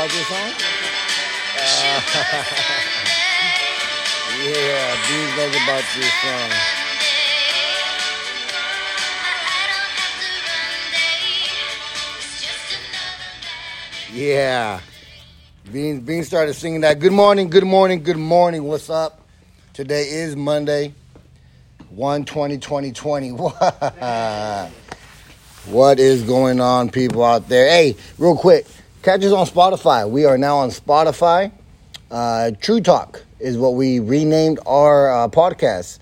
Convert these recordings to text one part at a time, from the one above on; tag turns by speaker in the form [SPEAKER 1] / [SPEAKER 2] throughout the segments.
[SPEAKER 1] about this song? Uh, yeah, Beans knows about this song. Yeah. Beans Beans started singing that. Good morning, good morning, good morning. What's up? Today is Monday, 1 20 2020. What is going on, people out there? Hey, real quick, catch us on Spotify. We are now on Spotify. Uh, True Talk is what we renamed our uh, podcast.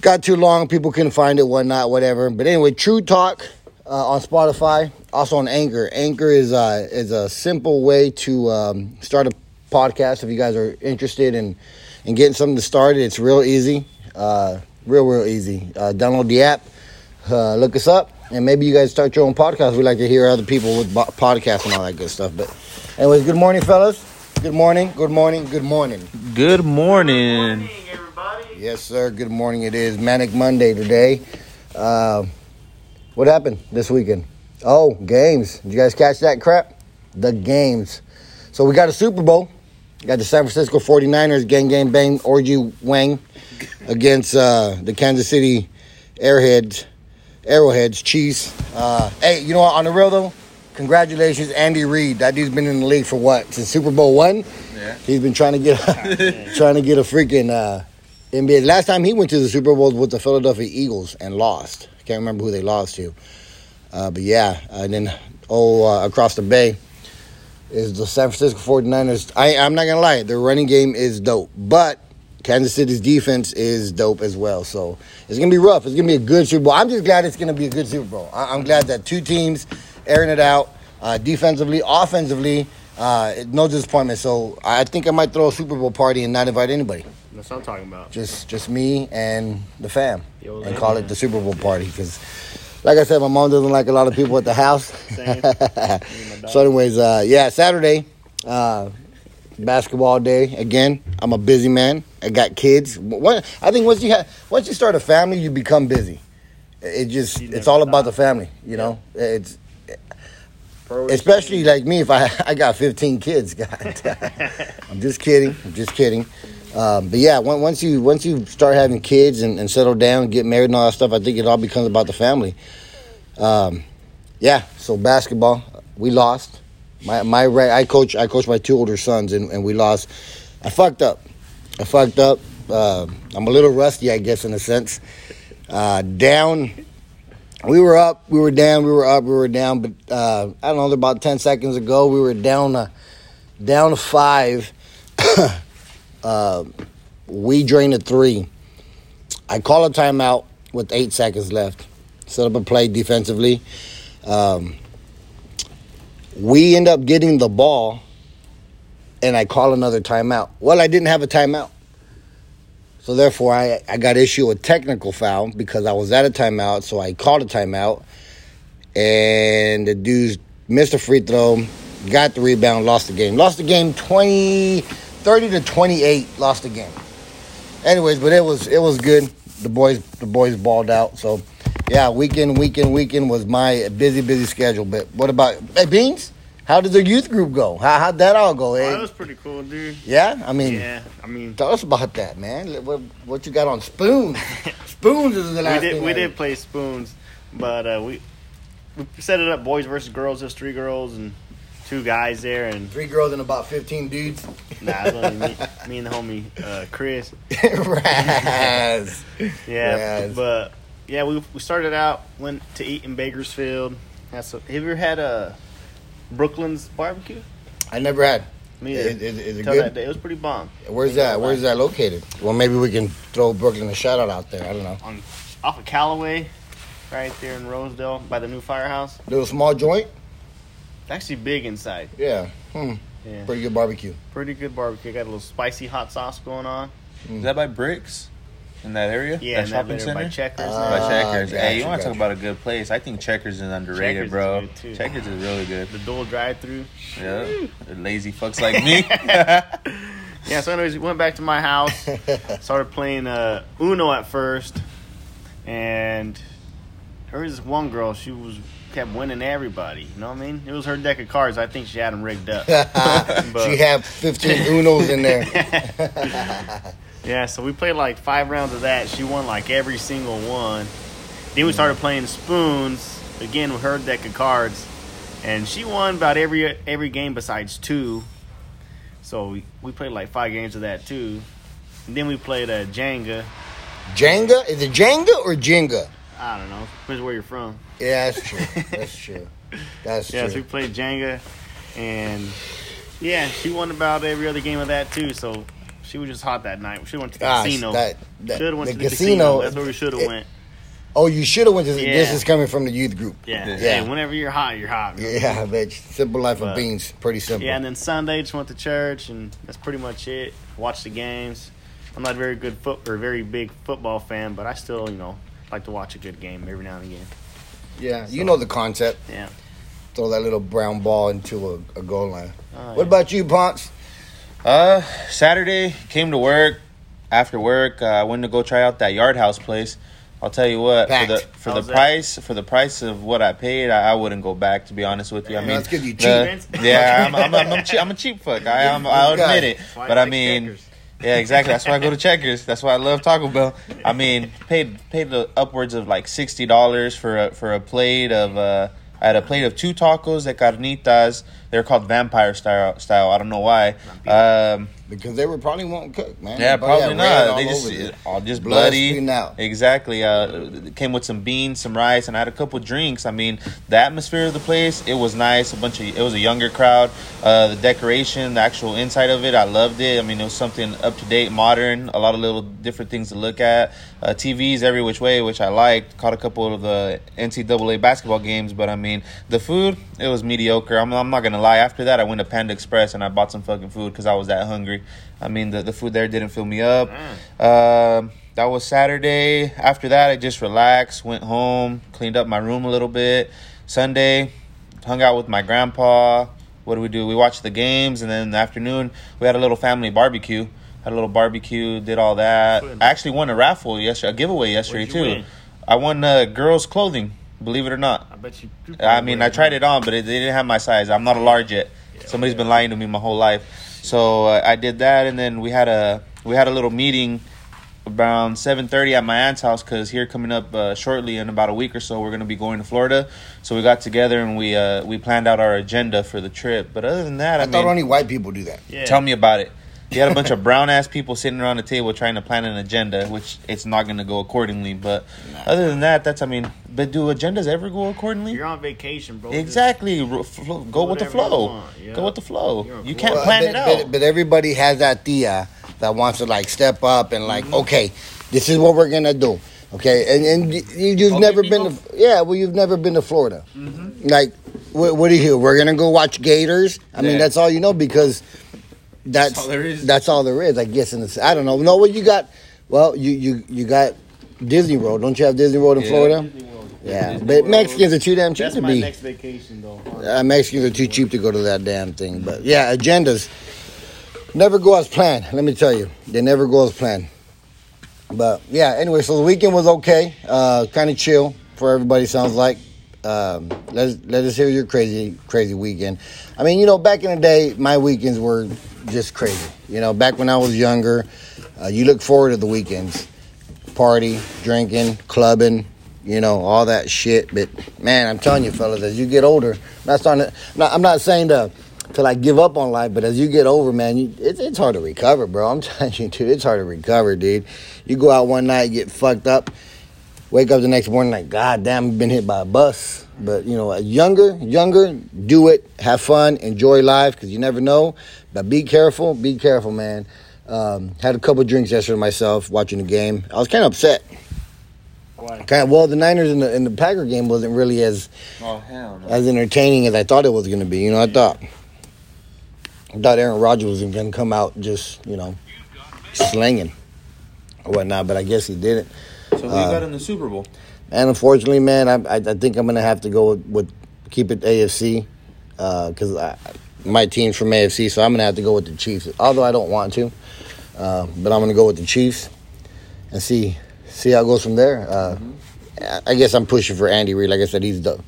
[SPEAKER 1] Got too long, people couldn't find it, whatnot, whatever. But anyway, True Talk uh, on Spotify, also on Anchor. Anchor is uh, is a simple way to um, start a podcast. If you guys are interested in in getting something to start, it's real easy, uh, real real easy. Uh, download the app, uh, look us up, and maybe you guys start your own podcast. We like to hear other people with bo- podcasts and all that good stuff. But anyways, good morning, fellas. Good morning. Good morning. Good morning.
[SPEAKER 2] Good morning.
[SPEAKER 3] Morning, everybody.
[SPEAKER 1] Yes, sir. Good morning. It is Manic Monday today. Uh, what happened this weekend? Oh, games. Did you guys catch that crap? The games. So we got a Super Bowl. Got the San Francisco 49ers, gang, gang, bang, orgy, wang, against uh, the Kansas City Airheads, Arrowheads, cheese. Uh, hey, you know what? On the real, though, congratulations, Andy Reid. That dude's been in the league for what? Since Super Bowl one?
[SPEAKER 2] Yeah.
[SPEAKER 1] He's been trying to get trying to get a freaking uh, NBA. Last time he went to the Super Bowl was with the Philadelphia Eagles and lost. Can't remember who they lost to. Uh, but yeah, and then oh uh, across the bay is the San Francisco 49ers. I, I'm not gonna lie, their running game is dope, but Kansas City's defense is dope as well. So it's gonna be rough. It's gonna be a good Super Bowl. I'm just glad it's gonna be a good Super Bowl. I, I'm glad that two teams airing it out uh, defensively, offensively. Uh, no disappointment. So I think I might throw a Super Bowl party and not invite anybody.
[SPEAKER 3] That's what I'm talking about.
[SPEAKER 1] Just just me and the fam,
[SPEAKER 3] Yo,
[SPEAKER 1] and
[SPEAKER 3] man.
[SPEAKER 1] call it the Super Bowl party. Because, like I said, my mom doesn't like a lot of people at the house.
[SPEAKER 3] Same. Me and my dog.
[SPEAKER 1] so, anyways, uh, yeah, Saturday, uh, basketball day again. I'm a busy man. I got kids. What I think once you have once you start a family, you become busy. It just it's all about the family. You know, it's
[SPEAKER 3] Pro
[SPEAKER 1] especially like me if I I got 15 kids. God, I'm just kidding. I'm just kidding. Um, but yeah, on- once you once you start having kids and, and settle down, get married and all that stuff, I think it all becomes about the family. Um, yeah. So basketball, we lost. My my I coach I coach my two older sons and, and we lost. I fucked up. I fucked up. Uh, I'm a little rusty, I guess, in a sense. Uh, down we were up, we were down, we were up, we were down. But uh, I don't know, about ten seconds ago, we were down, uh, down to five. uh, we drained a three. I call a timeout with eight seconds left. Set up a play defensively. Um, we end up getting the ball, and I call another timeout. Well, I didn't have a timeout. So therefore, I, I got issued a technical foul because I was at a timeout. So I called a timeout, and the dudes missed a free throw, got the rebound, lost the game. Lost the game 20, 30 to 28. Lost the game. Anyways, but it was it was good. The boys the boys balled out. So yeah, weekend weekend weekend was my busy busy schedule. But what about hey Beans? How did the youth group go? How how'd that all go?
[SPEAKER 3] Oh,
[SPEAKER 1] eh?
[SPEAKER 3] that was pretty cool, dude.
[SPEAKER 1] yeah, I mean.
[SPEAKER 3] Yeah, I mean,
[SPEAKER 1] Tell us about that, man. What, what you got on spoons? spoons is the
[SPEAKER 3] we
[SPEAKER 1] last
[SPEAKER 3] did
[SPEAKER 1] thing
[SPEAKER 3] we
[SPEAKER 1] I-
[SPEAKER 3] did play spoons, but uh, we we set it up boys versus girls. There's three girls and two guys there, and
[SPEAKER 1] Three girls and about fifteen dudes.
[SPEAKER 3] nah, it was only me, me and the homie uh, Chris.
[SPEAKER 1] Raz.
[SPEAKER 3] Yeah,
[SPEAKER 1] Yes.
[SPEAKER 3] but yeah, we we started out went to eat in Bakersfield. Had some, have you ever had a Brooklyn's barbecue?
[SPEAKER 1] I never had.
[SPEAKER 3] Me
[SPEAKER 1] Is,
[SPEAKER 3] either.
[SPEAKER 1] is, is it
[SPEAKER 3] Tell
[SPEAKER 1] good?
[SPEAKER 3] that day. It was pretty bomb.
[SPEAKER 1] Where's that? Where's that located? Well, maybe we can throw Brooklyn a shout out out there. I don't know.
[SPEAKER 3] On off of Calloway, right there in Rosedale by the new firehouse.
[SPEAKER 1] Little small joint.
[SPEAKER 3] It's actually big inside.
[SPEAKER 1] Yeah. Hmm.
[SPEAKER 3] Yeah,
[SPEAKER 1] Pretty good barbecue.
[SPEAKER 3] pretty good barbecue. Got a little spicy hot sauce going on.
[SPEAKER 2] Is that by Bricks? In that area?
[SPEAKER 3] Yeah, and that
[SPEAKER 2] shopping
[SPEAKER 3] there by? Checkers.
[SPEAKER 1] Ah,
[SPEAKER 2] By Checkers.
[SPEAKER 1] gotcha,
[SPEAKER 2] hey, you want to talk about a good place? I think Checkers is underrated,
[SPEAKER 3] Checkers is
[SPEAKER 2] bro.
[SPEAKER 3] good, too.
[SPEAKER 2] Checkers is really good.
[SPEAKER 3] the dual drive-through.
[SPEAKER 2] Yeah, lazy fucks like me.
[SPEAKER 3] Yeah. So, anyways, we went back to my house. started playing uh, Uno at first, and there was this one girl. She was kept winning everybody. You know what I mean? It was her deck of cards. I think she had them rigged up. But-
[SPEAKER 1] she had 15 Unos in there.
[SPEAKER 3] Yeah, so we played like five rounds of that. She won like every single one. Then we started playing spoons again with her deck of cards, and she won about every every game besides two. So we, we played like five games of that too. And then we played uh, Jenga.
[SPEAKER 1] Jenga? Is it Jenga or Jenga?
[SPEAKER 3] I don't know. Depends where you're from.
[SPEAKER 1] Yeah, that's true. That's true. That's true.
[SPEAKER 3] Yeah, so we played Jenga, and yeah, she won about every other game of that too. So she was just hot that night. She went to the
[SPEAKER 1] Gosh,
[SPEAKER 3] casino.
[SPEAKER 1] that- that-
[SPEAKER 3] should have went
[SPEAKER 1] the
[SPEAKER 3] to the
[SPEAKER 1] casino-
[SPEAKER 3] casino. That's where we should have went.
[SPEAKER 1] Oh, you should have went to the, this is coming from the youth group.
[SPEAKER 3] Yeah.
[SPEAKER 2] Yeah.
[SPEAKER 3] Hey, whenever you're hot, you're hot. man.
[SPEAKER 1] Yeah, I bet you. Simple life of beans. Pretty simple.
[SPEAKER 3] Yeah, and then Sunday just went to church, and that's pretty much it. Watched the games. I'm not a very good foot or very big football fan, but I still, you know, like to watch a good game every now and again.
[SPEAKER 1] yeah, you know the concept.
[SPEAKER 3] Yeah.
[SPEAKER 1] Throw that little brown ball into a, a goal line.
[SPEAKER 3] Oh,
[SPEAKER 1] what
[SPEAKER 3] yeah.
[SPEAKER 1] about you, Ponce?
[SPEAKER 2] Uh, Saturday came to work. After work, uh, I went to go try out that Yard House place. I'll tell you what,
[SPEAKER 1] Packed.
[SPEAKER 2] for the for
[SPEAKER 3] How's
[SPEAKER 2] the
[SPEAKER 3] that?
[SPEAKER 2] price for the price of what I paid, I, I wouldn't go back. To be honest with you, I mean,
[SPEAKER 1] that's 'cause you
[SPEAKER 2] the-
[SPEAKER 3] cheap.
[SPEAKER 2] yeah, I'm, I'm, I'm, I'm, cheap, I'm a cheap fuck. I, I'm, I'll admit it.
[SPEAKER 3] That's why I
[SPEAKER 2] But I mean,
[SPEAKER 3] Checkers.
[SPEAKER 2] yeah, exactly. That's why I go to Checkers. That's why I love Taco Bell. I mean, paid paid the upwards of like sixty dollars for a for a plate of. Uh, I had a plate of two tacos de carnitas. They're called vampire style. Style. I don't know why. Um,
[SPEAKER 1] Because they were probably won't cook, man.
[SPEAKER 2] yeah,
[SPEAKER 1] probably
[SPEAKER 2] not. They just
[SPEAKER 1] it.
[SPEAKER 2] all just bloody. Exactly. Uh, came with some beans, some rice, and I had a couple drinks. I mean, the atmosphere of the place it was nice. A bunch of it was a younger crowd. Uh, the decoration, the actual inside of it, I loved it. I mean, it was something up to date, modern. A lot of little different things to look at. Uh, TVs every which way, which I liked. Caught a couple of the NCAA basketball games, but I mean, the food it was mediocre. I'm, I'm not gonna lie. After that, I went to Panda Express and I bought some fucking food because I was that hungry. I mean, the, the food there didn't fill me up. Um, that was Saturday. After that, I just relaxed, went home, cleaned up my room a little bit. Sunday, hung out with my grandpa. What do we do? We watched the games, and then in the afternoon, we had a little family barbecue. Had a little barbecue, did all that. I actually won a raffle yesterday, a giveaway yesterday too.
[SPEAKER 3] win?
[SPEAKER 2] I won uh, girls' clothing. Believe it or not.
[SPEAKER 3] I bet you.
[SPEAKER 2] I mean, I tried it on, but it, they didn't have my size. I'm not a large yet. Somebody's been lying to me my whole life. So uh, I did that, and then we had a we had a little meeting around 7:30 at my aunt's house because here coming up uh, shortly in about a week or so we're gonna be going to Florida. So we got together and we uh, we planned out our agenda for the trip. But other than that, I,
[SPEAKER 1] I thought
[SPEAKER 2] mean,
[SPEAKER 1] only white people do that.
[SPEAKER 3] Yeah.
[SPEAKER 2] tell me about it. You had a bunch of brown ass people sitting around the table trying to plan an agenda, which it's not going to go accordingly. But other than that, that's I mean, but do agendas ever go accordingly?
[SPEAKER 3] You're on vacation, bro. Just-
[SPEAKER 2] Exactly. Ro- flo- Go with the flow.
[SPEAKER 3] yeah.
[SPEAKER 2] Go with the flow.
[SPEAKER 3] You're a
[SPEAKER 2] You
[SPEAKER 3] flow.
[SPEAKER 2] can't
[SPEAKER 1] Well,
[SPEAKER 2] plan
[SPEAKER 1] but,
[SPEAKER 2] it out.
[SPEAKER 1] But, but everybody has that tia that wants to like step up and like, mm-hmm. okay, this is what we're gonna do. Okay, and and you, you've
[SPEAKER 2] Okay,
[SPEAKER 1] never been to yeah, well, you've never been to Florida. Mm-hmm. Like, what, what do you hear? We're gonna go watch Gators. I mean, that's all you know because that's
[SPEAKER 2] all there is.
[SPEAKER 1] That's all there is, I guess. In the, I don't know. No, what you got? Well, you you you got Disney World. Don't you have Disney World in
[SPEAKER 2] Yeah.
[SPEAKER 1] Florida? Yeah,
[SPEAKER 2] Disney
[SPEAKER 1] but
[SPEAKER 3] World.
[SPEAKER 1] Mexicans are too damn cheap
[SPEAKER 3] That's
[SPEAKER 1] to
[SPEAKER 3] my
[SPEAKER 1] be.
[SPEAKER 3] next vacation, though.
[SPEAKER 1] Uh, Mexicans are too cheap to go to that damn thing. But yeah, agendas never go as planned. Let me tell you, they never go as planned. But yeah, anyway, so the weekend was okay, uh, kind of chill for everybody. Sounds like. Um, let's let us hear your crazy crazy weekend. I mean, you know, back in the day, my weekends were just crazy. You know, back when I was younger, uh, you look forward to the weekends, party, drinking, clubbing, you know, all that shit. But man, I'm telling you, fellas, as you get older, I'm not starting. To, I'm, not, I'm not saying to to like give up on life, but as you get over, man, you, it's it's hard to recover, bro. I'm telling you, dude, it's hard to recover, dude. You go out one night, get fucked up, wake up the next morning like, God damn, I've been hit by a bus. But you know, younger, younger, do it, have fun, enjoy life, because you never know. But be careful, be careful, man. Um, had a couple drinks yesterday myself watching the game. I was kind of upset.
[SPEAKER 3] Why?
[SPEAKER 1] Kind of well, the Niners and the, and the Packer game wasn't really as
[SPEAKER 2] oh no.
[SPEAKER 1] as entertaining as I thought it was going to be. You know, I thought I thought Aaron Rodgers was going to come out just you know slinging or whatnot, but I guess he didn't.
[SPEAKER 2] So who
[SPEAKER 1] uh,
[SPEAKER 2] you got in the Super Bowl?
[SPEAKER 1] And unfortunately, man, I, I, I think I'm going to have to go with, with keep it AFC because I my team's from AFC, so I'm going to have to go with the Chiefs. Although I don't want to, uh, but I'm going to go with the Chiefs and see see how it goes from there. Uh, I- I guess I'm pushing for Andy Reid. Like I said, he's the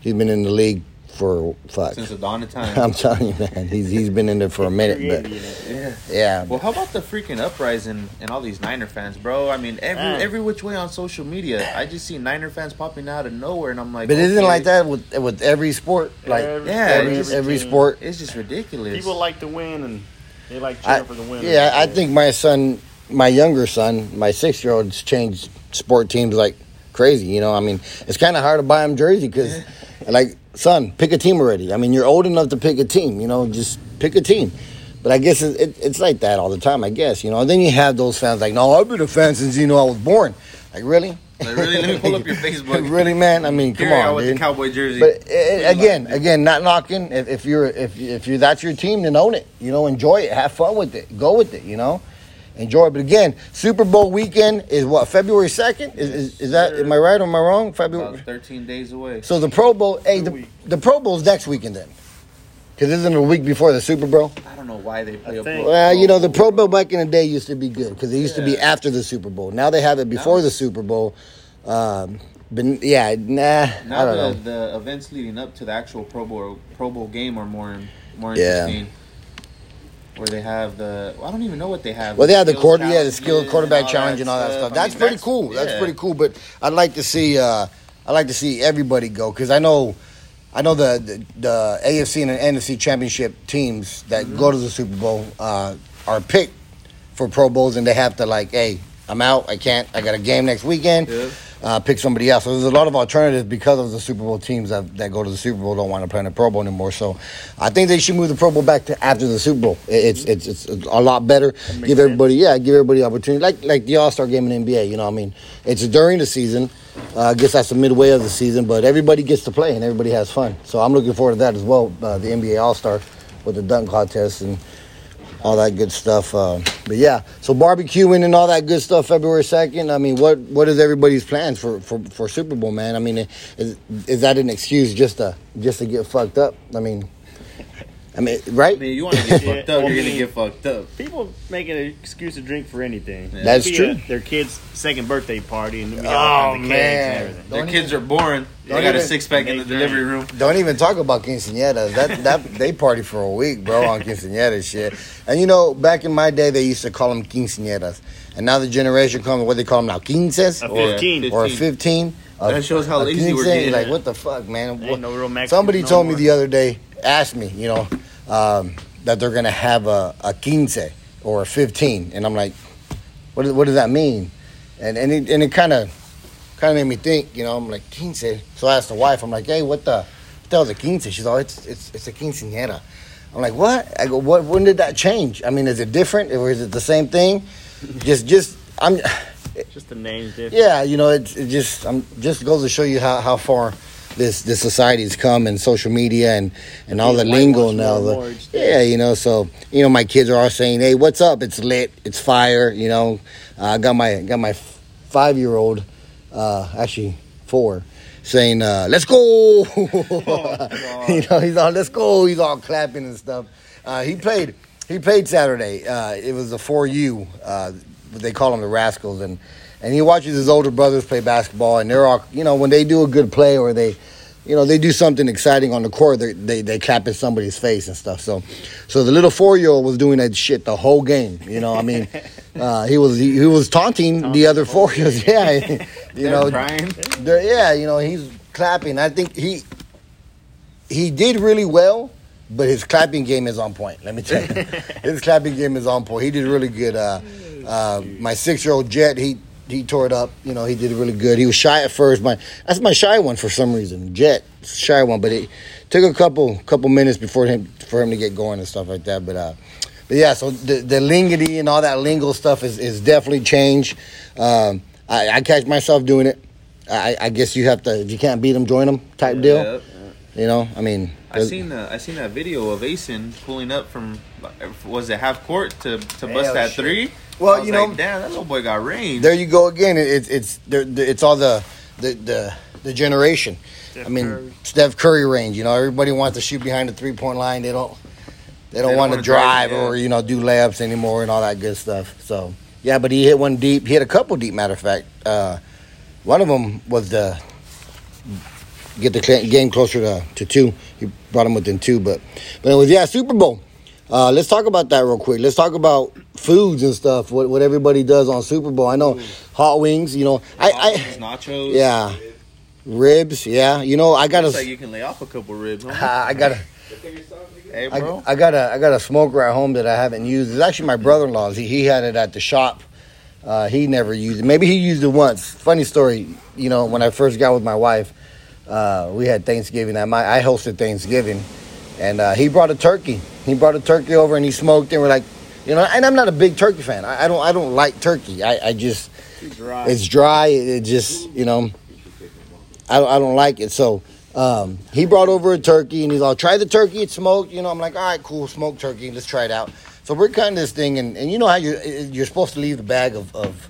[SPEAKER 1] He's been in the league for fuck.
[SPEAKER 2] Since the dawn of time.
[SPEAKER 1] I'm telling you, man. He's he's been in there for a minute, but
[SPEAKER 2] yeah.
[SPEAKER 1] yeah.
[SPEAKER 2] Well, how about the freaking uprising and all these Niner fans, bro? I mean, every
[SPEAKER 3] Man.
[SPEAKER 2] every which way on social media, I just see Niner fans popping out of nowhere, and I'm like,
[SPEAKER 1] But isn't it like that with with every sport? Like
[SPEAKER 3] Every-
[SPEAKER 2] Yeah,
[SPEAKER 1] every
[SPEAKER 2] every
[SPEAKER 1] every sport.
[SPEAKER 2] It's just ridiculous.
[SPEAKER 3] People like to win, and they like cheering
[SPEAKER 1] I,
[SPEAKER 3] for the win.
[SPEAKER 1] yeah, I think my son, my younger son, my six year old's changed sport teams like crazy. You know, I mean, it's kind of hard to buy him jersey because, like, son, pick a team already. I mean, you're old enough to pick a team. You know, just pick a team. But I guess it, it, it's like that all the time. I guess you know. And then you have those fans like, no, I've been a fan since you know I was born. Like, really?
[SPEAKER 2] Like, really? Let me pull up your Facebook.
[SPEAKER 1] really, man? I mean, come
[SPEAKER 2] Here I
[SPEAKER 1] on,
[SPEAKER 2] with
[SPEAKER 1] dude.
[SPEAKER 2] the cowboy jersey.
[SPEAKER 1] But uh, again, again, not knocking. If, if you're if if you that's your team, then own it. You know, enjoy it, have fun with it, go with it. You know, enjoy it. But again, Super Bowl weekend is what February second. Is, is is that am I right or am I wrong? February.
[SPEAKER 2] about 13 days away.
[SPEAKER 1] So the Pro Bowl, hey, the, the Pro Bowl's next weekend then, because isn't it a week before the Super Bowl?
[SPEAKER 2] I don't know why they play
[SPEAKER 3] I
[SPEAKER 2] a
[SPEAKER 3] think-
[SPEAKER 2] Pro-
[SPEAKER 1] Well, you know, the Pro
[SPEAKER 2] Bowl.
[SPEAKER 1] Bowl back in the day used to be good because it used to be after the Super Bowl. Now they have it before
[SPEAKER 2] Now-
[SPEAKER 1] the Super Bowl. Um, but yeah, nah, I
[SPEAKER 2] Now
[SPEAKER 1] don't
[SPEAKER 2] the,
[SPEAKER 1] know.
[SPEAKER 2] the events leading up to the actual Pro Bowl Pro Bowl game are more more
[SPEAKER 1] Yeah.
[SPEAKER 2] interesting. Where they have the I don't even know what they have.
[SPEAKER 1] Well, they have the quarter, yeah, the
[SPEAKER 2] challenges
[SPEAKER 1] skill
[SPEAKER 2] and
[SPEAKER 1] quarterback
[SPEAKER 2] all
[SPEAKER 1] challenge and all that stuff.
[SPEAKER 2] I
[SPEAKER 1] That's
[SPEAKER 2] mean,
[SPEAKER 1] pretty cool. That's pretty cool. But I'd like to see, uh, I'd like to see everybody go because I know, I know the, the the AFC and the NFC championship teams that
[SPEAKER 2] Mm-hmm.
[SPEAKER 1] go to the Super Bowl uh, are picked for Pro Bowls, and they have to like, hey, I'm out. I can't. I got a game next weekend.
[SPEAKER 2] Yeah.
[SPEAKER 1] Uh, pick somebody else. So there's a lot of alternatives because of the Super Bowl teams that, that go to the Super Bowl don't want to play in the Pro Bowl anymore. So I think they should move the Pro Bowl back to after the Super Bowl. It's it's, it's a lot better. Give
[SPEAKER 3] sense.
[SPEAKER 1] everybody yeah, give everybody opportunity like like the All Star game in the NBA. You know, what I mean, it's during the season. Uh, I guess that's the midway of the season, but everybody gets to play and everybody has fun. So I'm looking forward to that as well. Uh, the NBA All Star with the dunk contest and all that good stuff. Uh, but yeah, so barbecuing and all that good stuff. February second. I mean, what what is everybody's plans for, for, for Super Bowl, man? I mean, is, is that an excuse just to just to get fucked up? I mean, I mean, right?
[SPEAKER 2] I mean, you want to get
[SPEAKER 3] Yeah,
[SPEAKER 2] fucked up,
[SPEAKER 3] I
[SPEAKER 2] you're gonna get fucked up.
[SPEAKER 3] People make an excuse to drink for anything.
[SPEAKER 2] Yeah.
[SPEAKER 1] That's
[SPEAKER 3] Be
[SPEAKER 1] true.
[SPEAKER 3] a- their kid's second birthday party, and we got
[SPEAKER 1] Oh,
[SPEAKER 3] all kinds of cakes
[SPEAKER 1] man.
[SPEAKER 3] and everything.
[SPEAKER 2] Their
[SPEAKER 1] Don't
[SPEAKER 2] kids are born. They
[SPEAKER 1] don't
[SPEAKER 2] got a
[SPEAKER 1] even-
[SPEAKER 2] six pack in the
[SPEAKER 3] They
[SPEAKER 2] delivery room.
[SPEAKER 1] Don't even talk about quinceañeras. That that they party for a week, bro, on quinceañera shit. And you know, back in my day, they used to call them quinceañeras, and now the generation comes, what they call them now, quinces
[SPEAKER 3] A
[SPEAKER 1] or
[SPEAKER 3] 15.
[SPEAKER 1] or a fifteen. A-
[SPEAKER 2] That shows how
[SPEAKER 1] a
[SPEAKER 2] lazy we're getting.
[SPEAKER 1] Like what the fuck, man?
[SPEAKER 3] Ain't no real Mexicans
[SPEAKER 1] Somebody
[SPEAKER 3] no
[SPEAKER 1] told me
[SPEAKER 3] more.
[SPEAKER 1] the other day, asked me, you know, um, that they're gonna have a a quince or a fifteen, and I'm like, what does, what does that mean? And and it, and it kind of kind of made me think, you know, I'm like quince. So I asked the wife, I'm like, hey, what the what the hell's a quince? She's all, it's it's it's a quinceañera. I'm like, what? I go, what? When did that change? I mean, is it different or is it the same thing? just just I'm.
[SPEAKER 3] Just the names different.
[SPEAKER 1] Yeah, you know, it, it just I'm just goes to show you how, how far this this society's come and social media and and all the lingo now. The, yeah, you know, so you know, my kids are all saying, "Hey, what's up? It's lit. It's fire." You know, uh, I got my got my five year old, uh, actually four, saying, uh, "Let's go!" you know, he's all, "Let's go!" He's all clapping and stuff. Uh, he played. He played Saturday. Uh, it was a 4U. Uh, they call them the Rascals, and and he watches his older brothers play basketball, and they're all you know when they do a good play or they, you know, they do something exciting on the court, they they, they clap in somebody's face and stuff. So, so the little four year old was doing that shit the whole game. You know, I mean, uh, he was he, he was taunting the other four year olds. Yeah, you
[SPEAKER 2] They're
[SPEAKER 1] know,
[SPEAKER 2] crying.
[SPEAKER 1] there, yeah, you know, he's clapping. I think he he did really well, but his clapping game is on point. Let me tell you, his clapping game is on point. He did really good. Uh, uh, my six year old Jet, he he tore it up. You know, he did it really good. He was shy at first. My that's my shy one for some reason. Jet, shy one, but it took a couple couple minutes before him for him to get going and stuff like that. But uh, but yeah, so the the lingity and all that lingo stuff is is definitely changed. Um, I, I catch myself doing it. I, I guess you have to if you can't beat them, join them type deal.
[SPEAKER 2] Yeah.
[SPEAKER 1] You know, I mean,
[SPEAKER 2] I seen the I seen that video of Asen pulling up from was it half court to to bust
[SPEAKER 1] Hell
[SPEAKER 2] that
[SPEAKER 1] shit.
[SPEAKER 2] three.
[SPEAKER 1] Well, you know-
[SPEAKER 2] like, damn, that little boy got range.
[SPEAKER 1] there you go again. It, it's it's it's all the the the, the generation.
[SPEAKER 3] Steph
[SPEAKER 1] I mean,
[SPEAKER 3] Curry.
[SPEAKER 1] Steph Curry range. You know, everybody wants to shoot behind the three point line. They don't. They don't
[SPEAKER 2] don't
[SPEAKER 1] want to
[SPEAKER 2] drive,
[SPEAKER 1] drive or you know do layups anymore and all that good stuff. So yeah, but he hit one deep. He hit a couple deep. Matter of fact, uh, one of them was the get the game closer to, to two. He brought him within two, but but it was yeah Super Bowl. Uh, let's talk about that real quick. Let's talk about foods and stuff. What what everybody does on Super Bowl. I know hot wings. You know, I, I
[SPEAKER 2] nachos.
[SPEAKER 1] yeah, ribs. Yeah, you know I got
[SPEAKER 2] Looks
[SPEAKER 1] a
[SPEAKER 2] like you can lay off a couple ribs. Huh?
[SPEAKER 1] I got a
[SPEAKER 2] hey,
[SPEAKER 1] I,
[SPEAKER 2] bro.
[SPEAKER 1] I got a I got a smoker at home that I haven't used. It's actually my brother in law's. He, he had it at the shop. Uh, he never used it. Maybe he used it once. Funny story. You know, when I first got with my wife, uh, we had Thanksgiving. I my I hosted Thanksgiving, and uh, he brought a turkey. He brought a turkey over and he smoked. And we're like, you know, and I'm not a big turkey fan. I, I don't I don't like turkey. I, I just
[SPEAKER 3] Dry.
[SPEAKER 1] it's dry. It, it just you know, I don't, I don't like it. So um, he brought over a turkey and he's all try the turkey. It's smoked. You know, I'm like, all right, cool, smoked turkey. Let's try it out. So we're cutting this thing, and, and you know how you you're supposed to leave the bag of, of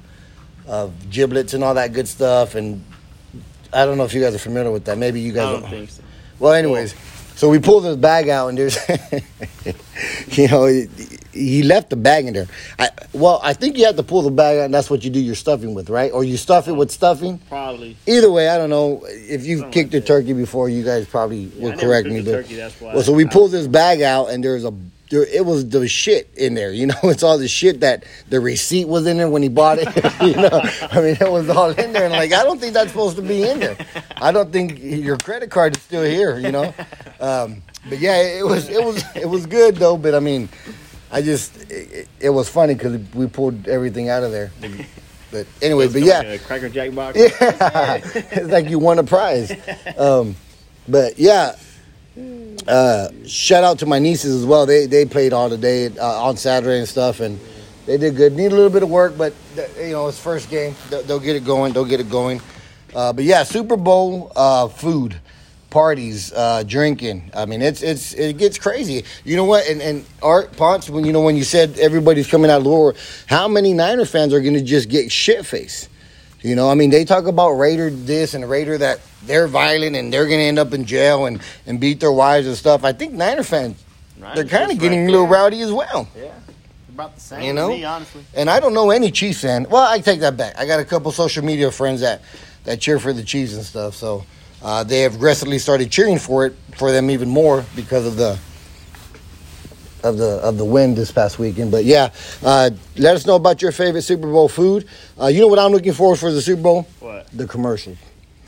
[SPEAKER 1] of giblets and all that good stuff. And I don't know if you guys are familiar with that. Maybe you
[SPEAKER 3] I
[SPEAKER 1] guys.
[SPEAKER 3] don't think so.
[SPEAKER 1] Well, anyways, so we pulled this bag out, and there's, you know, he, he left the bag in there. I, well, I think you have to pull the bag out, and that's what you do your stuffing with, right? Or you stuff it with stuffing.
[SPEAKER 3] Probably.
[SPEAKER 1] Either way, I don't know. If you've
[SPEAKER 3] Something
[SPEAKER 1] kicked
[SPEAKER 3] like
[SPEAKER 1] a turkey before, you guys probably
[SPEAKER 3] Yeah, never
[SPEAKER 1] correct me. But
[SPEAKER 3] turkey, that's why
[SPEAKER 1] well, so we
[SPEAKER 3] I-
[SPEAKER 1] pulled this bag out, and there's a it was the shit in there. You know, it's all the shit that the receipt was in there when he bought it. you know, I mean, it was all in there, and like I don't think that's supposed to be in there. I don't think your credit card is still here. You know, um, but yeah, it was it was it was good though. But I mean, I just it, it was funny because we pulled everything out of there. But anyway, but yeah,
[SPEAKER 3] Like Cracker Jack box.
[SPEAKER 1] yeah, it's like you won a prize. Um, but yeah, uh, shout out to my nieces as well. They they played all the day uh, on Saturday and stuff, and they did good. Need a little bit of work, but you know it's first game. They'll, they'll get it going. They'll get it going. Uh, but yeah, Super Bowl uh, food. Parties, uh, drinking. I mean, it's it's it gets crazy. You know what? And and Art Ponce, when you know when you said everybody's coming out of lower, how many Niner fans are going to just get shit faced? You know, I mean, they talk about Raider this and Raider that they're violent and they're going to end up in jail and, and beat their wives and stuff. I think Niner fans, they're kind of getting
[SPEAKER 3] right
[SPEAKER 1] a little rowdy as well.
[SPEAKER 3] Yeah. About the same
[SPEAKER 1] You know?
[SPEAKER 3] me, honestly.
[SPEAKER 1] And I don't know any Chiefs fan. Well, I take that back. I got a couple social media friends that, that cheer for the Chiefs and stuff. So uh, they have aggressively started cheering for it for them even more because of the of the of the win this past weekend. But yeah, uh, let us know about your favorite Super Bowl food. Uh, you know what I'm looking forward for the Super Bowl?
[SPEAKER 3] What?
[SPEAKER 1] The commercials.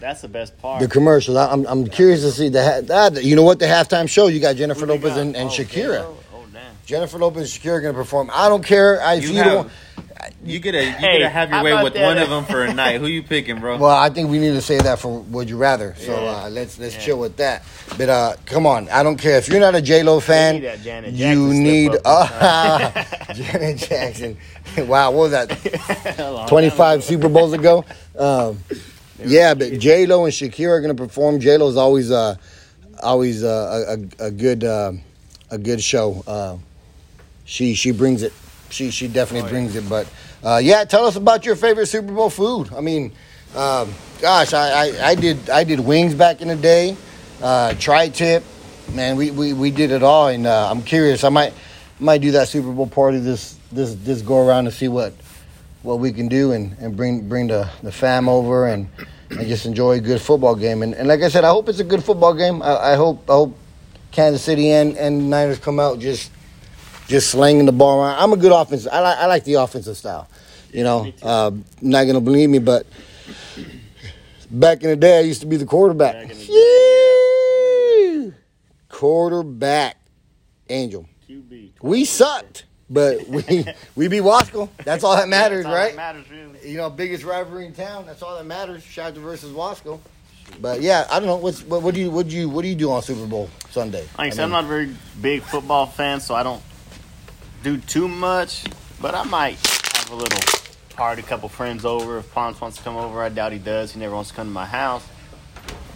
[SPEAKER 3] That's the best part.
[SPEAKER 1] The commercials. I- I'm I'm curious to see the that. You know what? The halftime show. You got Jennifer Lopez
[SPEAKER 3] got?
[SPEAKER 1] and, and
[SPEAKER 3] Oh,
[SPEAKER 1] Shakira.
[SPEAKER 3] Oh, oh, damn.
[SPEAKER 1] Jennifer Lopez and Shakira are gonna perform. I don't care. If
[SPEAKER 2] You
[SPEAKER 1] you, don't.
[SPEAKER 2] You get a you
[SPEAKER 3] Hey,
[SPEAKER 2] get to have your way with
[SPEAKER 3] that?
[SPEAKER 2] one of them for a night. Who you picking, bro?
[SPEAKER 1] Well, I think we need to say that for Would You Rather. So
[SPEAKER 3] Yeah.
[SPEAKER 1] uh, let's let's
[SPEAKER 3] Yeah.
[SPEAKER 1] chill with that. But uh, come on, I don't care if you're not a J Lo fan.
[SPEAKER 3] need that Janet
[SPEAKER 1] you need
[SPEAKER 3] up
[SPEAKER 1] uh, Janet Jackson. wow, what was that? 25 Super Bowls ago. Um, yeah, but J Lo and Shakira are going to perform. J Lo is always uh, always uh, a, a, a good uh, a good show. Uh, she she brings it. She she definitely
[SPEAKER 3] Oh, yeah.
[SPEAKER 1] brings it. But uh, yeah, tell us about your favorite Super Bowl food. I mean, um, gosh, I, I, I did I did wings back in the day. Uh, tri tip, man, we, we, we did it all, and uh, I'm curious. I might might do that Super Bowl party this this this go around to see what what we can do and, and bring bring the, the fam over and, and just enjoy a good football game. And, and like I said, I hope it's a good football game. I, I hope I hope Kansas City and, and Niners come out just just slinging the ball around. I'm a good offensive. I like I like the offensive style. You know, uh, not gonna believe me, but back in the day, I used to be the quarterback.
[SPEAKER 3] The
[SPEAKER 1] Yeah. Quarterback, Angel.
[SPEAKER 3] QB.
[SPEAKER 1] We sucked, but we we beat Wasco. That's all that matters,
[SPEAKER 3] That's all
[SPEAKER 1] right?
[SPEAKER 3] That matters really.
[SPEAKER 1] you know, biggest rivalry in town. That's all that matters. Shafter versus Wasco. But yeah, I don't know. What's what, what do you what do you what do you do on Super Bowl Sunday?
[SPEAKER 3] Like I said,
[SPEAKER 1] I
[SPEAKER 3] I'm not a very big football fan, so I don't do too much. But I might have a little party, a couple friends over. If Ponce wants to come over, I doubt he does. He never wants to come to my house.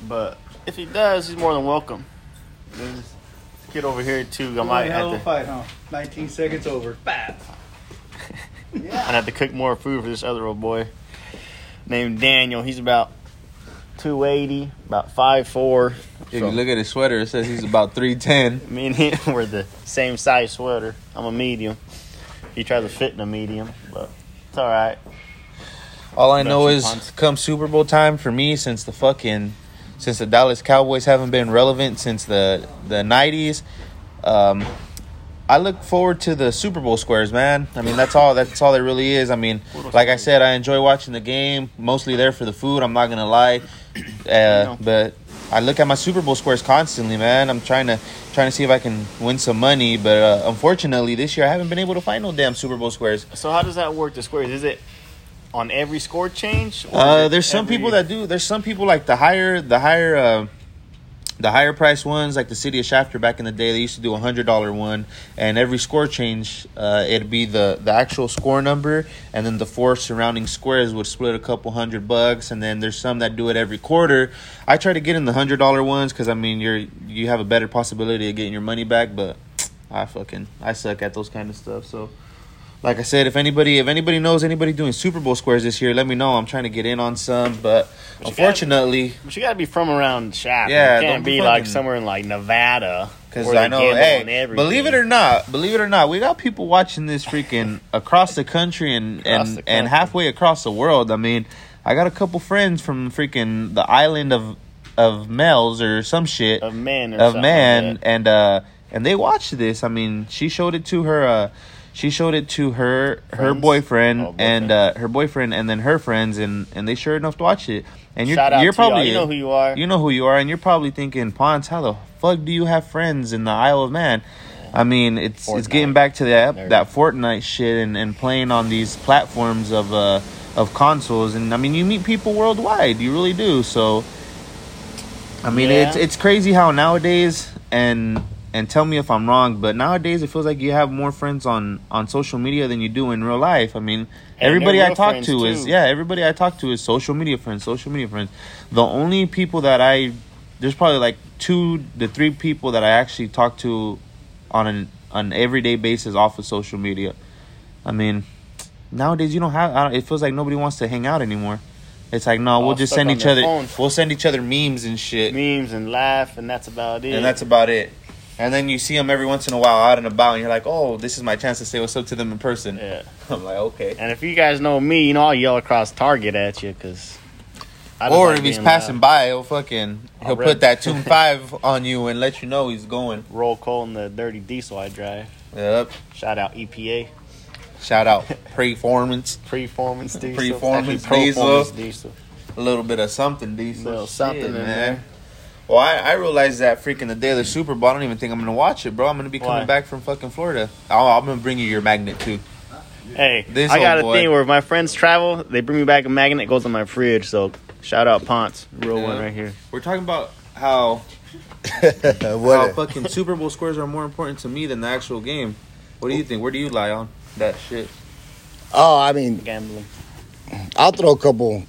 [SPEAKER 3] But if he does, he's more than welcome. There's this kid over here too. I might have to.
[SPEAKER 4] fight, huh? 19 seconds over. Bam.
[SPEAKER 3] I'd have to cook more food for this other old boy named Daniel. He's about 280, about 5'4.
[SPEAKER 2] if you look at his sweater, it says he's about three ten.
[SPEAKER 3] Me and him were the same size sweater. I'm a medium. He tries to fit in a medium, but it's all right.
[SPEAKER 2] All I know is
[SPEAKER 3] punts.
[SPEAKER 2] come Super Bowl time for me, since the fucking since the Dallas Cowboys haven't been relevant since the the '90s. Um, I look forward to the Super Bowl squares, man. I mean, that's all. That's all it really is. I mean, like I said, I enjoy watching the game. Mostly there for the food. I'm not gonna lie, uh, but I look at my Super Bowl squares constantly, man. I'm trying to trying to see if I can win some money, but uh, unfortunately, this year I haven't been able to find no damn Super Bowl squares.
[SPEAKER 3] So how does that work? The squares is it on every score change?
[SPEAKER 2] Uh, there's some
[SPEAKER 3] every-
[SPEAKER 2] people that do. There's some people like the higher, the higher, uh, the higher price ones, like the city of Shafter back in the day. They used to do a hundred dollar one, and every score change, uh, it'd be the the actual score number, and then the four surrounding squares would split a couple hundred bucks. And then there's some that do it every quarter. I try to get in the hundred dollar ones because I mean you're you have a better possibility of getting your money back, but I fucking I suck at those kind of stuff. So. Like I said, if anybody if anybody knows anybody doing Super Bowl squares this year, let me know. I'm trying to get in on some, but
[SPEAKER 3] you
[SPEAKER 2] unfortunately,
[SPEAKER 3] But you gotta be from around Shaft.
[SPEAKER 2] Yeah,
[SPEAKER 3] you
[SPEAKER 2] don't
[SPEAKER 3] can't
[SPEAKER 2] be
[SPEAKER 3] like somewhere in like Nevada.
[SPEAKER 2] because I know, hey, believe it or not, believe it or not, we got people watching this freaking across the country and
[SPEAKER 3] Across
[SPEAKER 2] and
[SPEAKER 3] the
[SPEAKER 2] and halfway across the world. I mean, I got a couple friends from freaking the island of of males or some shit
[SPEAKER 3] of men or
[SPEAKER 2] of
[SPEAKER 3] something
[SPEAKER 2] man
[SPEAKER 3] like
[SPEAKER 2] and uh and they watched this i mean she showed it to her uh she showed it to her her boyfriend,
[SPEAKER 3] Oh, boyfriend.
[SPEAKER 2] and uh her boyfriend and then her friends and and they sure enough watched it and you're
[SPEAKER 3] Shout out
[SPEAKER 2] you're probably
[SPEAKER 3] You know who you are.
[SPEAKER 2] you know who you are and you're probably thinking ponce how the fuck do you have friends in the isle of man i mean it's it's getting back to that
[SPEAKER 3] There.
[SPEAKER 2] that fortnite shit and and playing on these platforms of uh of consoles and i mean you meet people worldwide you really do so I mean,
[SPEAKER 3] Yeah.
[SPEAKER 2] it's it's crazy how nowadays and and tell me if I'm wrong, but nowadays it feels like you have more friends on on social media than you do in real life. I mean,
[SPEAKER 3] they're
[SPEAKER 2] everybody I talk to is yeah, everybody I talk to is social media friends, social media friends. The only people that I there's probably like two the three people that I actually talk to on an on everyday basis off of social media. I mean, nowadays you don't have. I don't, it feels like nobody wants to hang out anymore. It's like no,
[SPEAKER 3] All
[SPEAKER 2] we'll just send each other.
[SPEAKER 3] phones.
[SPEAKER 2] We'll send each other memes and shit
[SPEAKER 3] memes and laugh, and that's about it.
[SPEAKER 2] and that's about it. And then you see them every once in a while out and about, and you're like, "Oh, this is my chance to say what's up to them in person."
[SPEAKER 3] yeah.
[SPEAKER 2] I'm like, "Okay."
[SPEAKER 3] And if you guys know me, you know I'll yell across Target at you because.
[SPEAKER 2] Or if he's uh, passing by, he'll fucking he'll put that tune five on you and let you know he's going.
[SPEAKER 3] roll coal in the dirty diesel I drive.
[SPEAKER 2] Yep.
[SPEAKER 3] Shout out EPA,
[SPEAKER 2] Shout out performance,
[SPEAKER 3] performance diesel,
[SPEAKER 2] Performance diesel.
[SPEAKER 3] performance diesel.
[SPEAKER 2] a little bit of something
[SPEAKER 3] Little something in there.
[SPEAKER 2] Well, I, I realized that freaking the day of the Super Bowl, I don't even think I'm gonna watch it, bro. I'm gonna be coming
[SPEAKER 3] Why?
[SPEAKER 2] back from fucking Florida. I'll, I'm gonna bring you your magnet too.
[SPEAKER 3] Hey,
[SPEAKER 2] This
[SPEAKER 3] I got a
[SPEAKER 2] boy.
[SPEAKER 3] thing where if my friends travel, they bring me back a magnet. It goes on my fridge. So shout out Ponce, real
[SPEAKER 2] Yeah.
[SPEAKER 3] one right here.
[SPEAKER 2] We're talking about how how fucking Super Bowl scores are more important to me than the actual game. What do you think? Where do you lie on that shit?
[SPEAKER 1] Oh, I mean,
[SPEAKER 3] Gambling.
[SPEAKER 1] I'll throw a couple.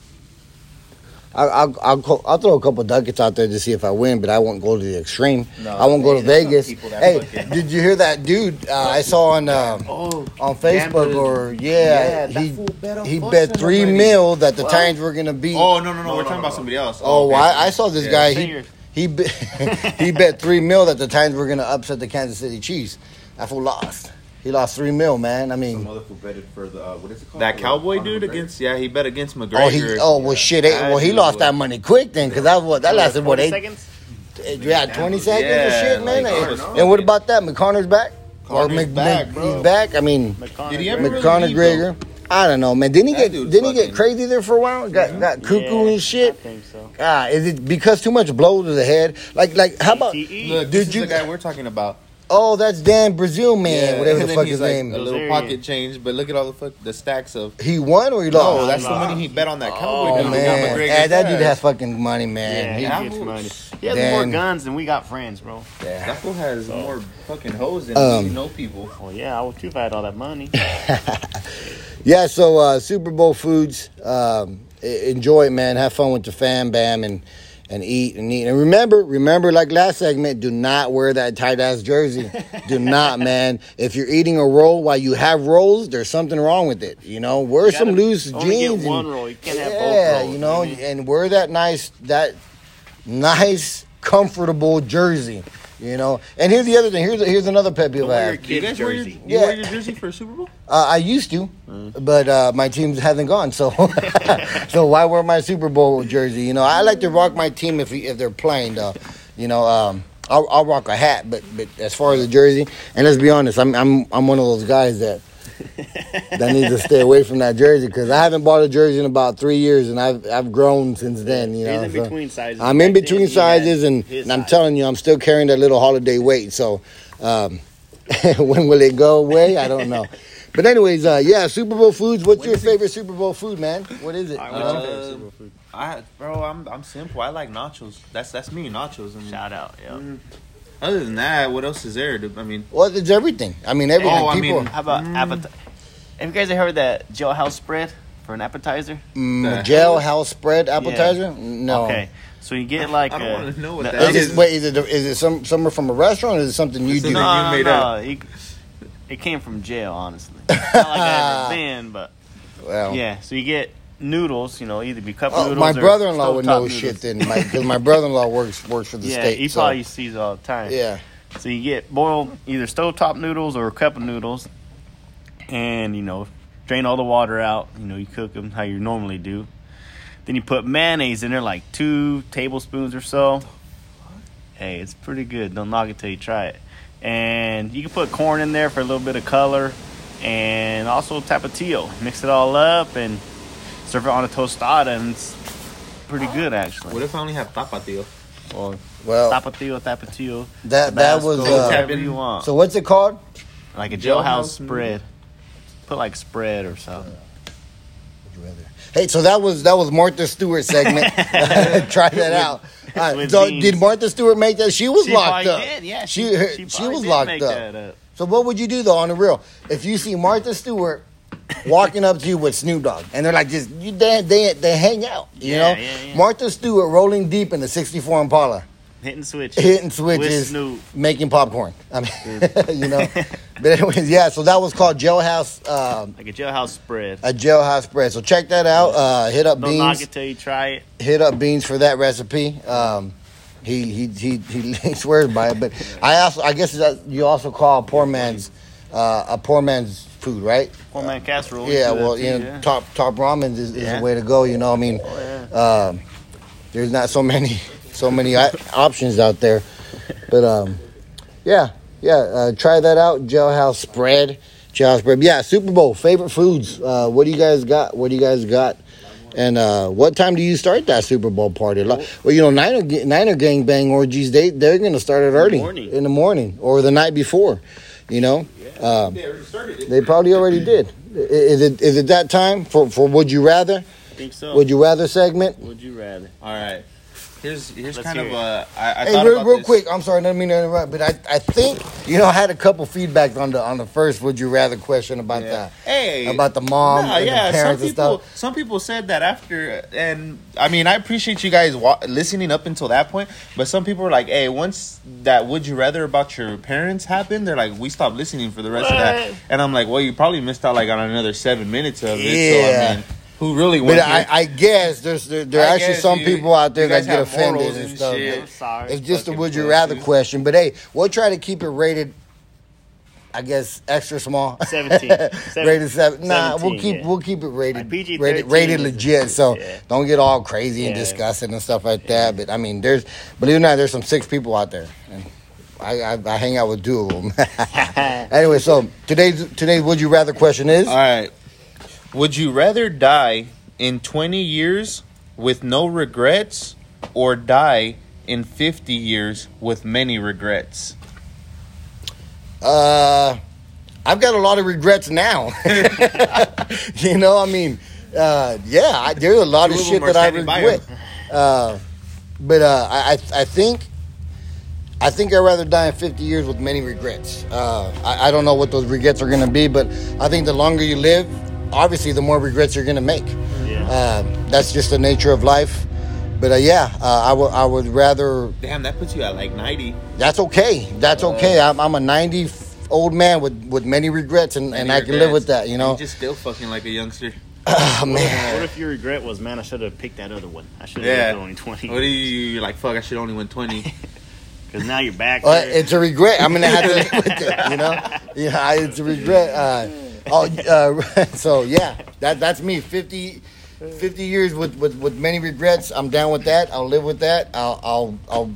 [SPEAKER 1] I'll, I'll, I'll, co- I'll throw a couple ducats out there to see if I win, but I won't go to the extreme.
[SPEAKER 2] No,
[SPEAKER 1] I won't go to
[SPEAKER 2] there's some
[SPEAKER 1] Vegas.
[SPEAKER 2] people that
[SPEAKER 1] Hey,
[SPEAKER 2] fucking-
[SPEAKER 1] did you hear that dude uh, I saw on um,
[SPEAKER 2] Oh,
[SPEAKER 1] on Facebook
[SPEAKER 2] Gambling.
[SPEAKER 1] or
[SPEAKER 2] Yeah,
[SPEAKER 1] yeah,
[SPEAKER 2] that
[SPEAKER 1] he
[SPEAKER 2] fool bet on
[SPEAKER 1] he
[SPEAKER 2] Bucks
[SPEAKER 1] bet
[SPEAKER 2] and
[SPEAKER 1] three
[SPEAKER 2] already.
[SPEAKER 1] mil that the
[SPEAKER 2] What?
[SPEAKER 1] Titans were gonna beat.
[SPEAKER 2] oh no no no,
[SPEAKER 4] No,
[SPEAKER 2] we're
[SPEAKER 4] no,
[SPEAKER 2] talking
[SPEAKER 4] no,
[SPEAKER 2] about
[SPEAKER 4] no.
[SPEAKER 2] somebody else.
[SPEAKER 1] Oh,
[SPEAKER 2] okay.
[SPEAKER 1] I, I saw this
[SPEAKER 2] Yeah.
[SPEAKER 1] guy. He
[SPEAKER 3] your-
[SPEAKER 1] he bet, he bet three mil that the Titans were gonna upset the Kansas City Chiefs. That fool lost. He lost three mil, man. I mean,
[SPEAKER 4] Some other betted for the uh, what is it called?
[SPEAKER 2] That cowboy
[SPEAKER 4] Conor
[SPEAKER 2] dude
[SPEAKER 4] McGregor.
[SPEAKER 2] against yeah, he bet against McGregor.
[SPEAKER 1] oh he oh well shit. eh, well, he
[SPEAKER 2] dude
[SPEAKER 1] lost
[SPEAKER 2] was-
[SPEAKER 1] that money quick then, because that was that lasted what
[SPEAKER 3] 40
[SPEAKER 1] eight
[SPEAKER 3] seconds?
[SPEAKER 1] Yeah, twenty seconds
[SPEAKER 2] Yeah,
[SPEAKER 1] or shit, man.
[SPEAKER 2] like,
[SPEAKER 1] and,
[SPEAKER 2] it was
[SPEAKER 1] and what about that? McConaughey's back. or
[SPEAKER 2] Conor's
[SPEAKER 1] Mc,
[SPEAKER 2] back,
[SPEAKER 1] Mc-
[SPEAKER 2] bro.
[SPEAKER 1] he's back. I mean,
[SPEAKER 3] McConaughey.
[SPEAKER 2] Did he ever really
[SPEAKER 1] McConaughey
[SPEAKER 2] leave,
[SPEAKER 1] Gregor. I don't know, man. Didn't he
[SPEAKER 2] That
[SPEAKER 1] get
[SPEAKER 2] dude's
[SPEAKER 1] didn't he get
[SPEAKER 2] fucking-
[SPEAKER 1] crazy there for a while? Got got cuckoo
[SPEAKER 3] Yeah,
[SPEAKER 1] and shit.
[SPEAKER 3] I think so.
[SPEAKER 1] Ah, is it because too much blow to the head? Like like how about?
[SPEAKER 3] CTE.
[SPEAKER 2] Look,
[SPEAKER 1] Did
[SPEAKER 2] this is
[SPEAKER 1] you-
[SPEAKER 2] the guy we're talking about?
[SPEAKER 1] Oh, that's Dan Brazil man, whatever
[SPEAKER 2] and
[SPEAKER 1] the fuck
[SPEAKER 2] he's
[SPEAKER 1] his
[SPEAKER 2] like
[SPEAKER 1] name.
[SPEAKER 2] A little
[SPEAKER 3] Rosarian.
[SPEAKER 2] pocket change, but look at all the fuck the stacks of.
[SPEAKER 1] He won or he
[SPEAKER 2] No,
[SPEAKER 1] lost?
[SPEAKER 2] that's the money he bet on that cowboy
[SPEAKER 1] Oh
[SPEAKER 2] dude.
[SPEAKER 1] man,
[SPEAKER 2] McGregor's
[SPEAKER 1] Eh, that dude has fucking money, man.
[SPEAKER 3] Yeah,
[SPEAKER 1] He-
[SPEAKER 3] he
[SPEAKER 2] He-
[SPEAKER 3] gets money. He has
[SPEAKER 1] Dan-
[SPEAKER 3] more guns than we got friends, bro.
[SPEAKER 2] That fool has more fucking hoes than
[SPEAKER 1] Um,
[SPEAKER 2] you know people.
[SPEAKER 3] Well, yeah, I would too if I had all that money.
[SPEAKER 1] Yeah, so uh, Super Bowl foods, um, enjoy it, man. Have fun with the fam bam and and eat and eat. And remember, remember, like last segment, do not wear that tight ass jersey. do not, man. If you're eating a roll while you have rolls, there's something wrong with it. You know, wear some
[SPEAKER 3] gotta
[SPEAKER 1] loose
[SPEAKER 3] only get
[SPEAKER 1] jeans.
[SPEAKER 3] one roll. You can't have both
[SPEAKER 1] yeah,
[SPEAKER 3] rolls,
[SPEAKER 1] you know,
[SPEAKER 3] you know what I mean?
[SPEAKER 1] and wear that nice that nice comfortable jersey. You know, and here's the other thing. Here's here's another pet peeve I
[SPEAKER 3] wear
[SPEAKER 1] have.
[SPEAKER 3] your
[SPEAKER 2] Do you
[SPEAKER 3] kid's
[SPEAKER 2] guys wear your,
[SPEAKER 3] jersey.
[SPEAKER 2] you
[SPEAKER 1] Yeah.
[SPEAKER 2] wear your jersey for a Super Bowl?
[SPEAKER 1] Uh, I used to. but uh, my teams hasn't gone. So, so why wear my Super Bowl jersey? You know, I like to rock my team if if they're playing. Though, you know, um, I'll, I'll rock a hat, but but as far as the jersey, and let's be honest, I'm I'm I'm one of those guys that that needs to stay away from that jersey because I haven't bought a jersey in about three years, and I've I've grown since then. You know,
[SPEAKER 3] He's in
[SPEAKER 1] so
[SPEAKER 3] between sizes.
[SPEAKER 1] I'm in between sizes, and, and I'm
[SPEAKER 3] size.
[SPEAKER 1] telling you, I'm still carrying that little holiday weight. So, um, when will it go away? I don't know. But anyways, uh, yeah, Super Bowl foods. What's your favorite Super Bowl food, man? What is it?
[SPEAKER 3] All right,
[SPEAKER 1] know?
[SPEAKER 3] what's your favorite
[SPEAKER 2] Uh,
[SPEAKER 3] Super Bowl food?
[SPEAKER 2] I, bro, I'm I'm simple. I like nachos. That's that's me, nachos. I mean,
[SPEAKER 3] Shout out, yeah.
[SPEAKER 2] Mm. Other than that, what else is there? I mean,
[SPEAKER 1] Well, it's everything. I mean, everything.
[SPEAKER 2] Oh, I
[SPEAKER 1] People,
[SPEAKER 2] mean-
[SPEAKER 3] How about appetizer? Have you guys ever heard that jailhouse spread for an appetizer?
[SPEAKER 1] mm,
[SPEAKER 2] the
[SPEAKER 1] jailhouse spread appetizer. No.
[SPEAKER 3] Okay, so you get like
[SPEAKER 2] I don't
[SPEAKER 3] a-
[SPEAKER 2] wanna know what
[SPEAKER 3] no,
[SPEAKER 2] that
[SPEAKER 1] Is
[SPEAKER 2] is.
[SPEAKER 1] it, wait, is it is it some somewhere from a restaurant? or Is it something you
[SPEAKER 2] It's
[SPEAKER 1] do?
[SPEAKER 3] No,
[SPEAKER 2] you made
[SPEAKER 3] no.
[SPEAKER 2] up.
[SPEAKER 3] You- it came from jail, honestly. Not like I ever been, but
[SPEAKER 1] well,
[SPEAKER 3] yeah. So you get noodles, you know, either be cup
[SPEAKER 1] Oh,
[SPEAKER 3] noodles.
[SPEAKER 1] my brother-in-law would know
[SPEAKER 3] noodles.
[SPEAKER 1] shit then, because my brother-in-law works works for the
[SPEAKER 3] Yeah,
[SPEAKER 1] state.
[SPEAKER 3] he
[SPEAKER 1] so-
[SPEAKER 3] probably sees it all the time.
[SPEAKER 1] yeah.
[SPEAKER 3] So you get boiled either stovetop noodles or a cup of noodles, and you know, drain all the water out. You know, you cook them how you normally do. Then you put mayonnaise in there, like two tablespoons or so. Hey, it's pretty good. Don't knock it till you try it. And you can put corn in there for a little bit of color, and also tapatio. Mix it all up and serve it on a tostada, and it's pretty good actually.
[SPEAKER 2] what if I only have tapatio?
[SPEAKER 3] Or
[SPEAKER 1] Well,
[SPEAKER 3] tapatio, tapatio.
[SPEAKER 1] that that was
[SPEAKER 3] Tabasco,
[SPEAKER 1] uh,
[SPEAKER 3] whatever you want.
[SPEAKER 1] so. What's it called?
[SPEAKER 3] Like a
[SPEAKER 2] Jailhouse
[SPEAKER 3] jailhouse spread. Put like spread or something.
[SPEAKER 1] Hey, so that was that was Martha Stewart segment. Try that out. All right, so
[SPEAKER 3] beans.
[SPEAKER 1] did Martha Stewart make that? She was
[SPEAKER 3] She
[SPEAKER 1] locked up.
[SPEAKER 3] did, yeah.
[SPEAKER 1] She
[SPEAKER 3] She,
[SPEAKER 1] her-
[SPEAKER 3] she,
[SPEAKER 1] she was
[SPEAKER 3] did
[SPEAKER 1] locked
[SPEAKER 3] make
[SPEAKER 1] up.
[SPEAKER 3] that up.
[SPEAKER 1] So what would you do though on the real if you see Martha Stewart walking up to you with Snoop Dogg and they're like just you they they, they hang out, you
[SPEAKER 3] Yeah,
[SPEAKER 1] know?
[SPEAKER 3] yeah, yeah.
[SPEAKER 1] Martha Stewart rolling deep in the 64 Impala,
[SPEAKER 3] Hitting switches.
[SPEAKER 1] hitting switches,
[SPEAKER 3] Snoop.
[SPEAKER 1] making popcorn. I mean, you know. but anyways, yeah. So that was called Jailhouse, um,
[SPEAKER 3] Like a jailhouse spread.
[SPEAKER 1] a Jailhouse spread. So check that out. Uh, hit up
[SPEAKER 3] Don't knock
[SPEAKER 1] Beans.
[SPEAKER 3] it till you try it.
[SPEAKER 1] Hit up Beans for that recipe. Um, he, he he he he swears by it. But I also I guess you also call a poor man's uh, a poor man's food, right?
[SPEAKER 3] Poor man casserole.
[SPEAKER 1] Yeah, well, you know,
[SPEAKER 3] yeah.
[SPEAKER 1] top top ramen is, is
[SPEAKER 3] Yeah.
[SPEAKER 1] the way to go. You know, I mean,
[SPEAKER 3] Oh, yeah.
[SPEAKER 1] um, there's not so many so many options out there, but um, yeah, yeah, uh, try that out. Jailhouse spread, jailhouse spread. Yeah, Super Bowl favorite foods. Uh, what do you guys got? What do you guys got? And uh, what time do you start that Super Bowl party? Well, you know, Niner Niner gang bang orgies. They they're gonna start it early
[SPEAKER 3] morning.
[SPEAKER 1] in the morning or the night before. You know, um,
[SPEAKER 2] They already started it.
[SPEAKER 1] they probably already did. Is it is it that time for for Would you rather?
[SPEAKER 3] I think so.
[SPEAKER 1] Would you rather segment?
[SPEAKER 3] Would you rather?
[SPEAKER 2] All right. Here's here's
[SPEAKER 3] Let's
[SPEAKER 2] kind
[SPEAKER 3] hear
[SPEAKER 2] of
[SPEAKER 3] it.
[SPEAKER 2] a. I, I
[SPEAKER 1] Hey,
[SPEAKER 2] thought
[SPEAKER 1] real,
[SPEAKER 2] about
[SPEAKER 1] real
[SPEAKER 2] this.
[SPEAKER 1] quick. I'm sorry, I didn't mean to interrupt, but I, I think you know I had a couple feedback on the on the first Would you rather question about
[SPEAKER 2] Yeah.
[SPEAKER 1] that
[SPEAKER 2] Hey,
[SPEAKER 1] about the mom
[SPEAKER 2] Nah,
[SPEAKER 1] and
[SPEAKER 2] yeah,
[SPEAKER 1] the parents
[SPEAKER 2] some
[SPEAKER 1] and
[SPEAKER 2] people,
[SPEAKER 1] stuff.
[SPEAKER 2] some people said that after, and I mean, I appreciate you guys wa- listening up until that point. But some people were like, "Hey, once that would you rather about your parents happened, they're like, we stopped listening for the rest of that." And I'm like, "Well, you probably missed out like on another seven minutes of it." So
[SPEAKER 1] Yeah.
[SPEAKER 2] I mean, who really
[SPEAKER 1] But
[SPEAKER 2] went?
[SPEAKER 1] I,
[SPEAKER 2] here?
[SPEAKER 1] I guess there's there, there are actually
[SPEAKER 2] guess
[SPEAKER 1] some
[SPEAKER 2] you-
[SPEAKER 1] people out there
[SPEAKER 2] you
[SPEAKER 1] that
[SPEAKER 2] guys
[SPEAKER 1] get
[SPEAKER 2] have
[SPEAKER 1] offended
[SPEAKER 2] morals
[SPEAKER 1] and
[SPEAKER 2] and
[SPEAKER 1] stuff.
[SPEAKER 2] shit.
[SPEAKER 3] I'm sorry.
[SPEAKER 1] It's just a
[SPEAKER 2] Fucking
[SPEAKER 1] would you
[SPEAKER 2] pussies.
[SPEAKER 1] rather question. But hey, we'll try to keep it rated. I guess extra small.
[SPEAKER 3] 17.
[SPEAKER 1] rated seven. Nah, we'll
[SPEAKER 3] 17,
[SPEAKER 1] keep
[SPEAKER 3] yeah.
[SPEAKER 1] we'll keep it rated
[SPEAKER 3] Like PG-13
[SPEAKER 1] rated, rated
[SPEAKER 3] is-
[SPEAKER 1] legit. So
[SPEAKER 3] yeah.
[SPEAKER 1] don't get all crazy and
[SPEAKER 3] Yeah.
[SPEAKER 1] disgusting and stuff like that. But I mean, there's believe it or not, there's some six people out there. And I, I, I hang out with two of them. anyway, so today's today's would you rather question is
[SPEAKER 2] All right. Would you rather die in 20 years with no regrets or die in 50 years with many regrets?
[SPEAKER 1] Uh, I've got a lot of regrets now. you know, I mean, uh, yeah, I, there's a lot
[SPEAKER 2] Two
[SPEAKER 1] of
[SPEAKER 2] of
[SPEAKER 1] shit that I regret. Uh, but uh, I, I, I think, I think I'd rather die in 50 years with many regrets. Uh, I, I don't know what those regrets are going to be, but I think the longer you live, obviously, the more regrets you're going to make.
[SPEAKER 3] Yeah.
[SPEAKER 1] Uh, that's just the nature of life. But uh, yeah, uh, I would I would rather
[SPEAKER 2] Damn, that puts you at like 90.
[SPEAKER 1] that's okay. That's okay. I'm, I'm a 90 f- old man with, with many regrets, and, and I can live with that. You know,
[SPEAKER 2] You're just still fucking like a youngster.
[SPEAKER 1] oh, man.
[SPEAKER 3] What if your regret was, man, I should have picked that other one. I should have
[SPEAKER 2] Yeah.
[SPEAKER 3] yeah. only 20.
[SPEAKER 2] What do you you're like? Fuck! I should only win 20.
[SPEAKER 3] Because now you're back
[SPEAKER 1] Well, it's a regret. I'm gonna have to live with it. You know, yeah, it's a regret. Uh, oh, uh, so yeah, that that's me. 50, 50 years with, with, with many regrets. I'm down with that. I'll live with that. I'll I'll I'll,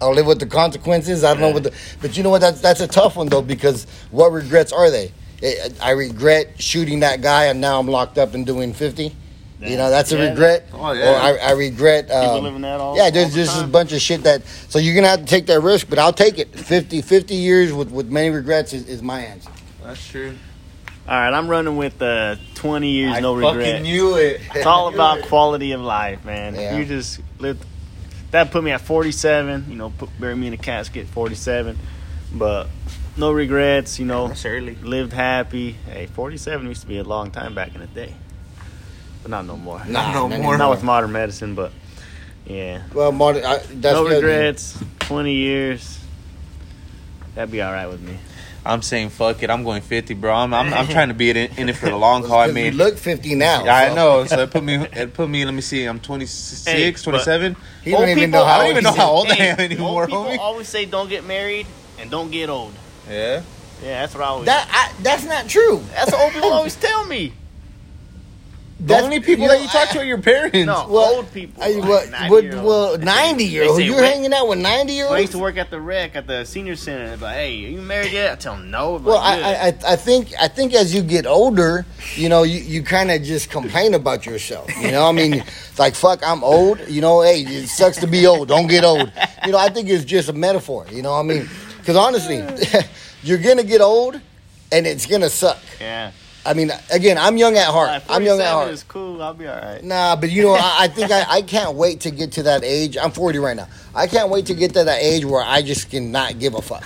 [SPEAKER 1] I'll live with the consequences. I don't know what the, but you know what? That's that's a tough one though because what regrets are they? I- I regret shooting that guy, and now I'm locked up and doing fifty. You know, that's a
[SPEAKER 3] Yeah.
[SPEAKER 1] regret.
[SPEAKER 2] Oh, yeah.
[SPEAKER 1] Or I, I regret. Um,
[SPEAKER 3] living that all-
[SPEAKER 1] Yeah, there's
[SPEAKER 3] all the
[SPEAKER 1] just a bunch of shit that. So you're gonna have to take that risk, but I'll take it. 50, 50 years with with many regrets is, is my answer.
[SPEAKER 2] That's true.
[SPEAKER 3] All right, I'm running with uh, 20 years,
[SPEAKER 2] I
[SPEAKER 3] no
[SPEAKER 2] fucking
[SPEAKER 3] regret.
[SPEAKER 2] knew it.
[SPEAKER 3] It's all about quality of life, man.
[SPEAKER 1] Yeah.
[SPEAKER 3] You just live. That put me at 47. You know, put, bury me in a casket, 47. But no regrets. You know,
[SPEAKER 2] early.
[SPEAKER 3] lived happy. Hey, 47 used to be a long time back in the day, but not no more.
[SPEAKER 1] Nah,
[SPEAKER 2] no
[SPEAKER 1] not
[SPEAKER 2] more.
[SPEAKER 3] Not with modern medicine, but yeah.
[SPEAKER 1] Well, modern. I, that's
[SPEAKER 3] no regrets. 20 years. That'd be all right with me.
[SPEAKER 2] I'm saying fuck it. I'm going 50, bro. I'm I'm, I'm trying to be in, in it for the long haul. I
[SPEAKER 1] 'Cause you
[SPEAKER 2] mean,
[SPEAKER 1] look 50 now.
[SPEAKER 2] yeah, I know. So it put me. It put me. Let me see. I'm 26,
[SPEAKER 3] Hey,
[SPEAKER 2] 27.
[SPEAKER 1] He don't even
[SPEAKER 3] people-
[SPEAKER 1] know how
[SPEAKER 2] I don't
[SPEAKER 1] old
[SPEAKER 2] even know how
[SPEAKER 1] in.
[SPEAKER 2] old I am anymore,
[SPEAKER 3] old people
[SPEAKER 2] homie.
[SPEAKER 3] always say don't get married and don't get old.
[SPEAKER 2] Yeah.
[SPEAKER 3] Yeah, that's what I always.
[SPEAKER 1] That I, that's not true.
[SPEAKER 3] that's what old people always tell me.
[SPEAKER 2] The
[SPEAKER 1] That's-
[SPEAKER 2] only people
[SPEAKER 1] you
[SPEAKER 2] that
[SPEAKER 1] know,
[SPEAKER 2] you talk to are your parents.
[SPEAKER 3] No,
[SPEAKER 1] Well,
[SPEAKER 3] old people.
[SPEAKER 1] I,
[SPEAKER 3] like
[SPEAKER 1] what,
[SPEAKER 3] 90
[SPEAKER 1] what, well, 90 year old. You're
[SPEAKER 3] "Wait."
[SPEAKER 1] hanging out with 90 year
[SPEAKER 3] When I used to work at the rec at the senior center. They're like, "Hey, are you married yet?" I tell them no. I'm
[SPEAKER 1] Well,
[SPEAKER 3] like,
[SPEAKER 1] I, I, I I think I think as you get older, you know, you, you kind of just complain about yourself. You know, I mean, it's like fuck, I'm old. You know, hey, it sucks to be old. Don't get old. You know, I think it's just a metaphor. You know, I mean, because honestly, you're gonna get old, and it's gonna suck.
[SPEAKER 3] yeah.
[SPEAKER 1] I mean, again, I'm young at heart.
[SPEAKER 3] Like,
[SPEAKER 1] I'm young at heart.
[SPEAKER 3] is cool. I'll be all right.
[SPEAKER 1] Nah, but you know, I, I think I, I can't wait to get to that age. I'm 40 right now. I can't wait to get to that age where I just cannot give a fuck.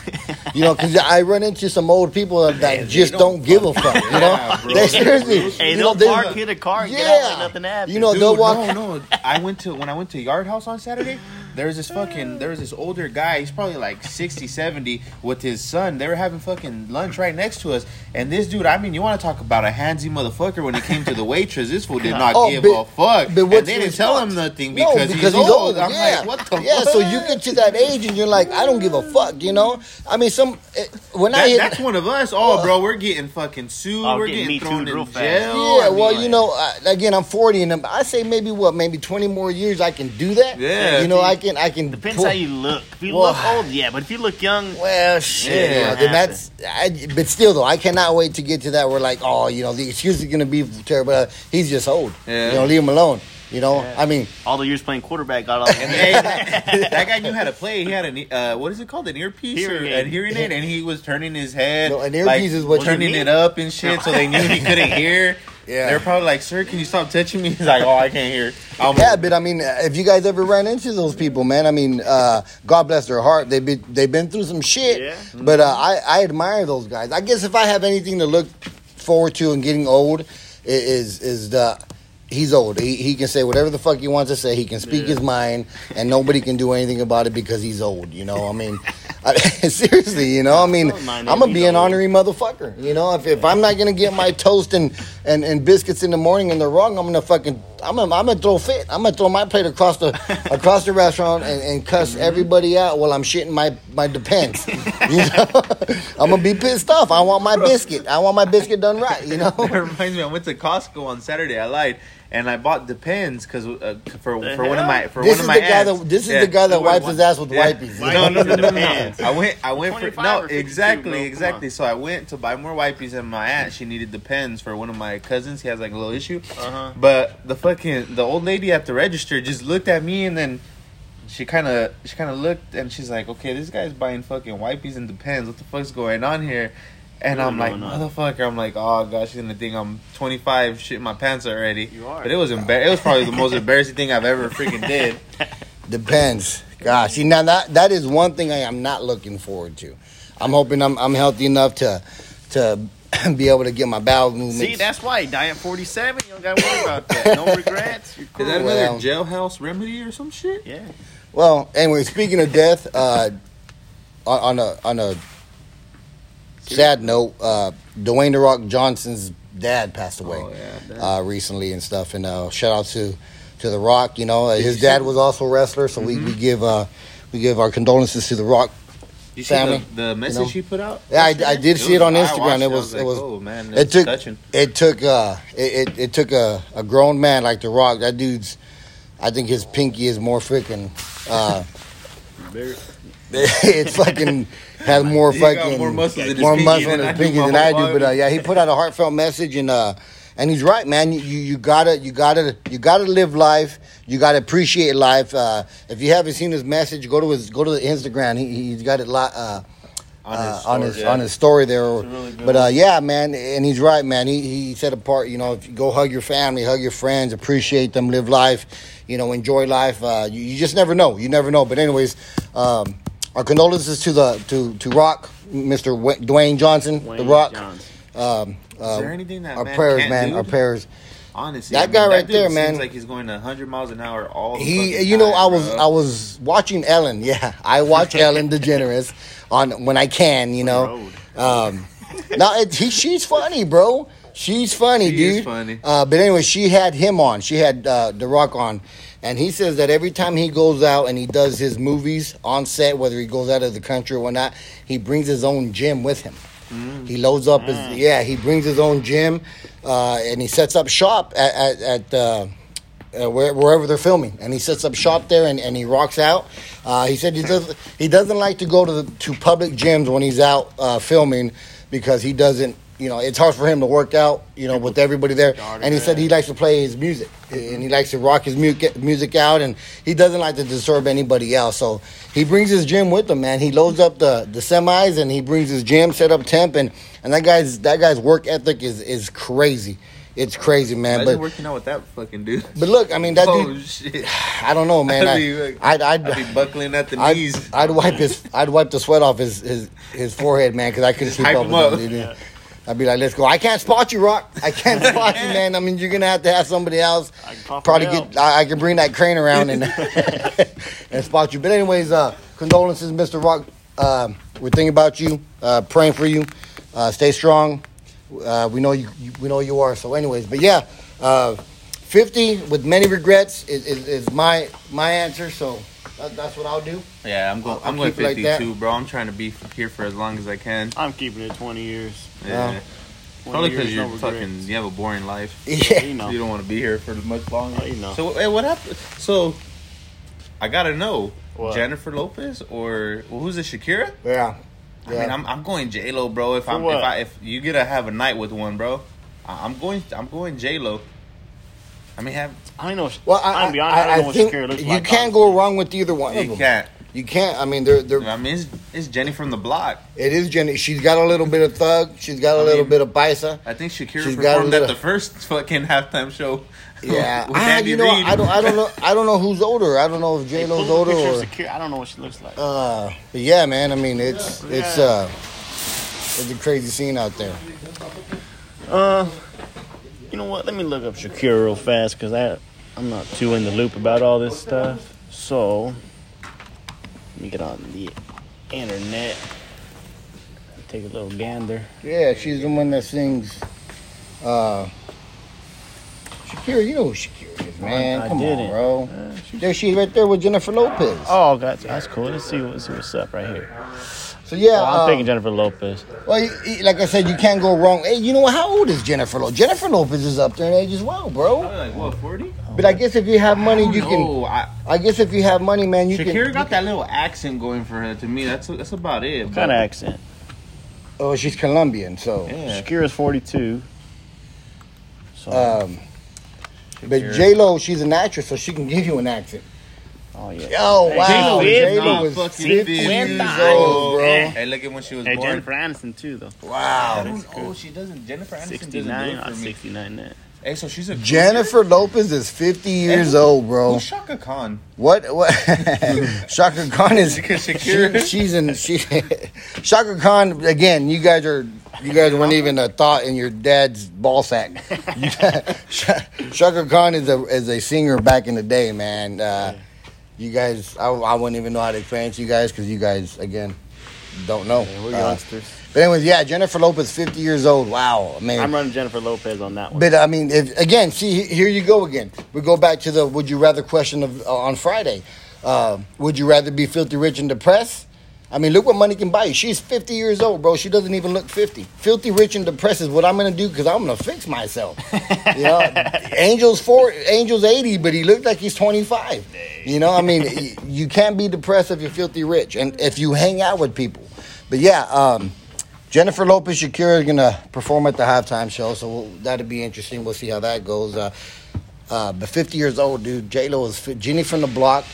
[SPEAKER 1] You know, because I run into some old people that
[SPEAKER 2] they
[SPEAKER 1] just
[SPEAKER 2] don't
[SPEAKER 1] don't, give a fuck. You know,
[SPEAKER 2] Yeah, bro.
[SPEAKER 1] they seriously.
[SPEAKER 3] Hey,
[SPEAKER 1] you
[SPEAKER 3] they'll
[SPEAKER 1] know,
[SPEAKER 3] park, hit a car, and get out like
[SPEAKER 1] Yeah.
[SPEAKER 3] nothing happened.
[SPEAKER 1] You know,
[SPEAKER 2] Dude,
[SPEAKER 1] they'll walk.
[SPEAKER 2] No, no. I went to when I went to Yard House on Saturday. There was this fucking there was this older guy. He's probably like 60, 70 with his son. They were having fucking lunch right next to us. And this dude, I mean, you want to talk about a handsy motherfucker when it came to the waitress? This fool did not
[SPEAKER 1] Oh,
[SPEAKER 2] give
[SPEAKER 1] but-
[SPEAKER 2] a fuck.
[SPEAKER 1] but
[SPEAKER 2] and they didn't tell him
[SPEAKER 1] response?
[SPEAKER 2] nothing
[SPEAKER 1] No,
[SPEAKER 2] because, he's, old. I'm
[SPEAKER 1] yeah.
[SPEAKER 2] like, what the fuck?
[SPEAKER 1] yeah,
[SPEAKER 2] fuck?
[SPEAKER 1] so you get to that age and you're like, I don't give a fuck. You know, I mean, some eh, when I
[SPEAKER 2] That,
[SPEAKER 1] hit,
[SPEAKER 2] that's one of us. Oh, bro, we're getting fucking sued.
[SPEAKER 3] Oh,
[SPEAKER 2] we're
[SPEAKER 3] getting
[SPEAKER 2] getting thrown
[SPEAKER 3] Too'd real
[SPEAKER 2] in
[SPEAKER 3] fast.
[SPEAKER 2] jail.
[SPEAKER 1] Yeah,
[SPEAKER 2] I mean,
[SPEAKER 1] well,
[SPEAKER 2] like-
[SPEAKER 1] you know, uh, again, I'm 40, and I say maybe what, maybe 20 more years I can do that.
[SPEAKER 2] Yeah.
[SPEAKER 1] you know, I can, I can.
[SPEAKER 3] Depends
[SPEAKER 1] pull-
[SPEAKER 3] how you look. If you
[SPEAKER 1] Well-
[SPEAKER 3] look old, yeah, but if you look young,
[SPEAKER 1] Well, shit.
[SPEAKER 2] Yeah,
[SPEAKER 1] you know, then that's. I, but still, though, I cannot wait to get to that. Where like, oh, you know, the excuse is gonna be terrible. He's just old.
[SPEAKER 2] Yeah.
[SPEAKER 1] You know, leave him alone. You know,
[SPEAKER 3] Yeah.
[SPEAKER 1] I mean,
[SPEAKER 3] all the years playing quarterback got all the
[SPEAKER 2] that, that guy knew how to play. He had an uh, what is it called? An earpiece
[SPEAKER 3] Hearing
[SPEAKER 2] or
[SPEAKER 3] aid.
[SPEAKER 2] a hearing aid, and he was turning his head.
[SPEAKER 1] No, an earpiece is what
[SPEAKER 2] turning it up and shit, so they knew he couldn't hear.
[SPEAKER 1] Yeah.
[SPEAKER 2] they're probably like, "Sir, can you stop touching me?" He's like, "Oh, I can't hear." I'm
[SPEAKER 1] yeah, but I mean, uh, if you guys ever ran into those people, man, I mean, uh, God bless their heart. They've been they've been through some shit.
[SPEAKER 3] Yeah.
[SPEAKER 1] But uh, I I admire those guys. I guess if I have anything to look forward to in getting old, i- is is the he's old. He, he can say whatever the fuck he wants to say. He can speak
[SPEAKER 3] Yeah.
[SPEAKER 1] his mind, and nobody can do anything about it because he's old. You know, I mean, I, seriously, you know, I mean, I'm gonna be an honorary motherfucker. You know, if, if I'm not gonna get my toast and, and, and biscuits in the morning and they're wrong, I'm gonna fucking I'm gonna, I'm gonna throw fit. I'm gonna throw my plate across the across the restaurant and, and cuss
[SPEAKER 3] Mm-hmm.
[SPEAKER 1] everybody out while I'm shitting my my depends. You know, I'm gonna be pissed off. I want my biscuit. I want my biscuit done right. You know.
[SPEAKER 2] That reminds me. I went to Costco on Saturday. I lied, and I bought Depends because uh, for
[SPEAKER 3] The
[SPEAKER 2] for one of my for
[SPEAKER 1] This
[SPEAKER 2] one of my
[SPEAKER 1] guy
[SPEAKER 2] aunts.
[SPEAKER 1] that this is
[SPEAKER 2] Yeah.
[SPEAKER 1] the guy that wipes
[SPEAKER 3] what?
[SPEAKER 1] his ass with
[SPEAKER 2] Yeah.
[SPEAKER 1] wipies.
[SPEAKER 3] Why
[SPEAKER 2] No, no, no, no, no.
[SPEAKER 3] Depends.
[SPEAKER 2] I went. I went for
[SPEAKER 3] 25
[SPEAKER 2] no
[SPEAKER 3] or 52,
[SPEAKER 2] exactly,
[SPEAKER 3] bro.
[SPEAKER 2] Exactly. So I went to buy more wipes, and my aunt she needed Depends for one of my cousins. He has like a little issue,
[SPEAKER 3] Uh-huh.
[SPEAKER 2] but the fucking the old lady at the register just looked at me, and then she kind of she kind of looked, and she's like, "Okay, this guy's buying fucking wipes and Depends. What the fuck's going on here?" And
[SPEAKER 3] Really
[SPEAKER 2] I'm like, motherfucker. I'm like, oh gosh, she's gonna think I'm 25, shitting my pants already.
[SPEAKER 3] You are.
[SPEAKER 2] But it was embar- It was probably the most embarrassing thing I've ever freaking did.
[SPEAKER 1] Depends. Gosh, see now that that is one thing I am not looking forward to. I'm hoping I'm I'm healthy enough to to be able to get my bowel movements.
[SPEAKER 3] See, that's why die at 47. You don't gotta worry about that. No regrets. You're cool.
[SPEAKER 2] Is that
[SPEAKER 1] Well-
[SPEAKER 2] another jailhouse remedy or some shit?
[SPEAKER 3] yeah.
[SPEAKER 1] well. Anyway, speaking of death, uh, on, on a on a sad note, uh, Dwayne the Rock Johnson's dad passed away
[SPEAKER 2] Oh yeah.
[SPEAKER 1] uh, recently and stuff. And uh, shout out to to the Rock. You know, his
[SPEAKER 2] you
[SPEAKER 1] dad was also a wrestler, so we, we give uh, we give our condolences to the Rock
[SPEAKER 2] You see
[SPEAKER 1] family.
[SPEAKER 2] the, the message
[SPEAKER 1] know?
[SPEAKER 2] he put out?
[SPEAKER 1] Yeah, I. I did see it on Instagram. It was it was
[SPEAKER 2] like, oh man,
[SPEAKER 1] it took
[SPEAKER 2] touching.
[SPEAKER 1] it took uh it, it, it took a, a grown man like The Rock. That dude's I think his pinky is more freaking uh it's fucking has more
[SPEAKER 2] He
[SPEAKER 1] fucking
[SPEAKER 2] more muscles in his
[SPEAKER 1] more
[SPEAKER 2] pinky
[SPEAKER 1] muscle in
[SPEAKER 2] than
[SPEAKER 1] his
[SPEAKER 2] I do
[SPEAKER 1] pinky than I do. But uh, yeah, he put out a heartfelt message and uh and he's right, man. You, you you gotta you gotta you gotta live life. You gotta appreciate life. Uh, if you haven't seen his message, go to his go to the Instagram. He he's got it li- uh,
[SPEAKER 2] On
[SPEAKER 1] uh,
[SPEAKER 2] his
[SPEAKER 1] on
[SPEAKER 2] story,
[SPEAKER 1] his
[SPEAKER 2] yeah.
[SPEAKER 1] on his story there.
[SPEAKER 3] really
[SPEAKER 1] but uh, yeah, man, and he's right, man. He he said apart, you know, if you go hug your family, hug your friends, appreciate them, live life, you know, enjoy life. Uh, you, you just never know. You never know. But anyways, um, our condolences to the to to Rock, Mister Dwayne Johnson, the Rock.
[SPEAKER 3] Johnson.
[SPEAKER 1] Um, uh,
[SPEAKER 2] there anything that
[SPEAKER 1] our
[SPEAKER 2] man
[SPEAKER 1] prayers,
[SPEAKER 2] can't
[SPEAKER 1] man,
[SPEAKER 2] do?
[SPEAKER 1] our prayers.
[SPEAKER 2] Honestly,
[SPEAKER 1] That
[SPEAKER 2] I mean,
[SPEAKER 1] guy right
[SPEAKER 2] dude
[SPEAKER 1] there,
[SPEAKER 2] seems
[SPEAKER 1] man.
[SPEAKER 2] like he's going 100 miles an hour all the
[SPEAKER 1] He,
[SPEAKER 2] fucking
[SPEAKER 1] you know,
[SPEAKER 2] time,
[SPEAKER 1] I was
[SPEAKER 2] bro.
[SPEAKER 1] I was watching Ellen. Yeah, I watch Ellen DeGeneres on when I can. You know, um, now it, he, she's funny, bro. She's funny,
[SPEAKER 2] She
[SPEAKER 1] dude.
[SPEAKER 2] is funny.
[SPEAKER 1] Uh, but anyway, she had him on. She had uh, The Rock on, and he says that every time he goes out and he does his movies on set, whether he goes out of the country or not, he brings his own gym with him.
[SPEAKER 2] Mm.
[SPEAKER 1] He loads up his yeah. He brings his own gym, uh, and he sets up shop at at, at uh, uh, where, wherever they're filming, and he sets up shop there and, and he rocks out. Uh, he said he does he doesn't like to go to the, to public gyms when he's out uh, filming because he doesn't. You know, it's hard for him to work out. You know, with everybody there. And he said he likes to play his music and he mm-hmm. likes to rock his mu- music out, and he doesn't like to disturb anybody else. So he brings his gym with him, man. He loads up the, the semis and he brings his gym, set up temp, and, and that guy's that guy's work ethic is is crazy. It's crazy, man.
[SPEAKER 2] Imagine
[SPEAKER 1] But
[SPEAKER 2] working out with that fucking dude.
[SPEAKER 1] but look, I mean that
[SPEAKER 2] oh
[SPEAKER 1] dude.
[SPEAKER 2] shit!
[SPEAKER 1] I don't know, man.
[SPEAKER 2] I'd
[SPEAKER 1] I,
[SPEAKER 2] be, like-
[SPEAKER 1] I'd, I'd,
[SPEAKER 2] I'd be buckling at the
[SPEAKER 1] I'd,
[SPEAKER 2] knees.
[SPEAKER 1] I'd wipe his, I'd wipe the sweat off his, his, his forehead, man, because I couldn't
[SPEAKER 2] Just
[SPEAKER 1] keep up with him, dude. I'd be like, let's go. I can't spot you, Rock. I can't spot you, man. I mean, you're gonna have to have somebody else.
[SPEAKER 3] I can pop
[SPEAKER 1] Probably get. I, I can bring that crane around and and spot you. But anyways, uh, condolences, Mr. Rock. Um we're thinking about you, uh, praying for you. Uh, stay strong. Uh, we know you, you. We know you are. So, anyways, but yeah, uh, fifty with many regrets is, is, is my my answer. So that, that's what I'll do.
[SPEAKER 2] Yeah, I'm going.
[SPEAKER 1] I'll
[SPEAKER 2] I'm going
[SPEAKER 1] keep it like
[SPEAKER 2] 52, bro. I'm trying to be here for as long as I can.
[SPEAKER 3] I'm keeping it 20 years.
[SPEAKER 2] Yeah,
[SPEAKER 1] Yeah.
[SPEAKER 3] 20
[SPEAKER 2] probably because you're
[SPEAKER 3] no
[SPEAKER 2] fucking.
[SPEAKER 3] regrets.
[SPEAKER 2] You have a boring life.
[SPEAKER 1] Yeah.
[SPEAKER 3] You know.
[SPEAKER 2] You don't want to be here for much longer.
[SPEAKER 3] Oh, you know.
[SPEAKER 2] So, hey, what happened? So, I gotta know
[SPEAKER 3] What?
[SPEAKER 2] Jennifer Lopez or well, who's it? Shakira?
[SPEAKER 1] Yeah.
[SPEAKER 2] I mean, I'm, I'm going J Lo, bro. If I'm if I if you get to have a night with one, bro, I- I'm going I'm going J Lo. I mean, have
[SPEAKER 3] I don't know.
[SPEAKER 1] Well, I,
[SPEAKER 3] I'm
[SPEAKER 1] I,
[SPEAKER 3] be honest. I,
[SPEAKER 1] I,
[SPEAKER 3] don't know what
[SPEAKER 1] think
[SPEAKER 3] Shakira looks
[SPEAKER 1] you
[SPEAKER 3] like.
[SPEAKER 1] can't go wrong with either one of
[SPEAKER 2] you
[SPEAKER 1] them.
[SPEAKER 2] can't.
[SPEAKER 1] You can't. I mean, they're, they're,
[SPEAKER 2] I mean, it's, it's Jenny from the block.
[SPEAKER 1] it is Jenny. She's got a little bit of thug. She's got a
[SPEAKER 2] I
[SPEAKER 1] little
[SPEAKER 2] mean,
[SPEAKER 1] bit of paisa.
[SPEAKER 2] I think Shakira
[SPEAKER 1] She's got a
[SPEAKER 2] performed at the first fucking halftime show.
[SPEAKER 1] Yeah,
[SPEAKER 2] with
[SPEAKER 1] ah, you know,
[SPEAKER 2] Reid.
[SPEAKER 1] I don't, I don't know, I don't know who's older. I don't know if J Lo's older or.
[SPEAKER 3] of Shakira. I don't know what she looks like.
[SPEAKER 1] Uh, but yeah, man. I mean, it's it's
[SPEAKER 3] Yeah.
[SPEAKER 1] uh, it's a crazy scene out there.
[SPEAKER 3] Uh, you know what? Let me look up Shakira real fast because I I'm not too in the loop about all this stuff. So let me get on the internet. Take a little gander.
[SPEAKER 1] Yeah, she's the one that sings. Uh, Shakira, you know who Shakira is, man.
[SPEAKER 3] I
[SPEAKER 1] Come
[SPEAKER 3] didn't.
[SPEAKER 1] on, bro. There she's right there with Jennifer Lopez.
[SPEAKER 3] Oh, that's that's cool. Let's see let's see what's up right here.
[SPEAKER 1] So yeah,
[SPEAKER 3] Oh, I'm
[SPEAKER 1] uh,
[SPEAKER 3] picking Jennifer Lopez.
[SPEAKER 1] Well, you- you- like I said, you can't go wrong. Hey, you know what? How old is Jennifer Lopez? Jennifer Lopez is up there in age as well, bro.
[SPEAKER 2] Probably like what forty?
[SPEAKER 1] But I guess if you have money, you can.
[SPEAKER 2] No, I,
[SPEAKER 1] I guess if you have money, man, you
[SPEAKER 2] Shakira
[SPEAKER 1] can.
[SPEAKER 2] got that little accent going for her. To me, that's that's about it.
[SPEAKER 3] What kind of accent?
[SPEAKER 1] Oh, she's Colombian, so.
[SPEAKER 2] Yeah.
[SPEAKER 3] Shakira's 42. So,
[SPEAKER 1] Um, but
[SPEAKER 2] Shakira.
[SPEAKER 1] J Lo, she's an actress, so she can give you an accent.
[SPEAKER 3] Oh yeah.
[SPEAKER 1] Oh wow,
[SPEAKER 3] J-Lo is
[SPEAKER 1] J Lo
[SPEAKER 2] not
[SPEAKER 1] was 50
[SPEAKER 2] 50
[SPEAKER 1] years
[SPEAKER 3] years
[SPEAKER 1] old,
[SPEAKER 3] old.
[SPEAKER 1] bro.
[SPEAKER 2] Hey, look at when she was
[SPEAKER 3] Hey,
[SPEAKER 2] born.
[SPEAKER 3] Jennifer Aniston too though.
[SPEAKER 1] Wow.
[SPEAKER 2] don't, oh, she doesn't. Jennifer Aniston doesn't do
[SPEAKER 3] 69,
[SPEAKER 2] it
[SPEAKER 3] not
[SPEAKER 2] for me.
[SPEAKER 3] 69 net.
[SPEAKER 2] Hey, so she's a
[SPEAKER 1] Jennifer Lopez is 50 years
[SPEAKER 2] who-
[SPEAKER 1] old, bro.
[SPEAKER 2] Who's Chaka Khan?
[SPEAKER 1] What? What? Chaka Khan is.
[SPEAKER 2] Because Shakira-
[SPEAKER 1] she- she's in. She. Chaka Khan again. You guys are. You guys weren't even a thought in your dad's ball sack. Chaka Khan is a is a singer back in the day, man. Uh, you guys, I, I wouldn't even know how to explain to you guys because you guys again don't know.
[SPEAKER 3] We're
[SPEAKER 1] Uh,
[SPEAKER 3] youngsters.
[SPEAKER 1] but anyways, yeah, Jennifer Lopez, 50 years old. Wow, man.
[SPEAKER 3] I'm running Jennifer Lopez on that one.
[SPEAKER 1] But I mean, if, again, see, here you go again. We go back to the would you rather question of uh, on Friday. Uh, would you rather be filthy rich and depressed, I mean, look what money can buy you. She's 50 years old, bro. She doesn't even look 50. Filthy rich and depressed is what I'm gonna do because I'm gonna fix myself. You know, Angel's four, Angel's 80, but he looked like he's 25. You know, I mean, you can't be depressed if you're filthy rich and if you hang out with people. But yeah, um, Jennifer Lopez Shakira is gonna perform at the halftime show, so we'll, that'll be interesting. We'll see how that goes. Uh, uh, but 50 years old, dude. J Lo is. Jenny from the block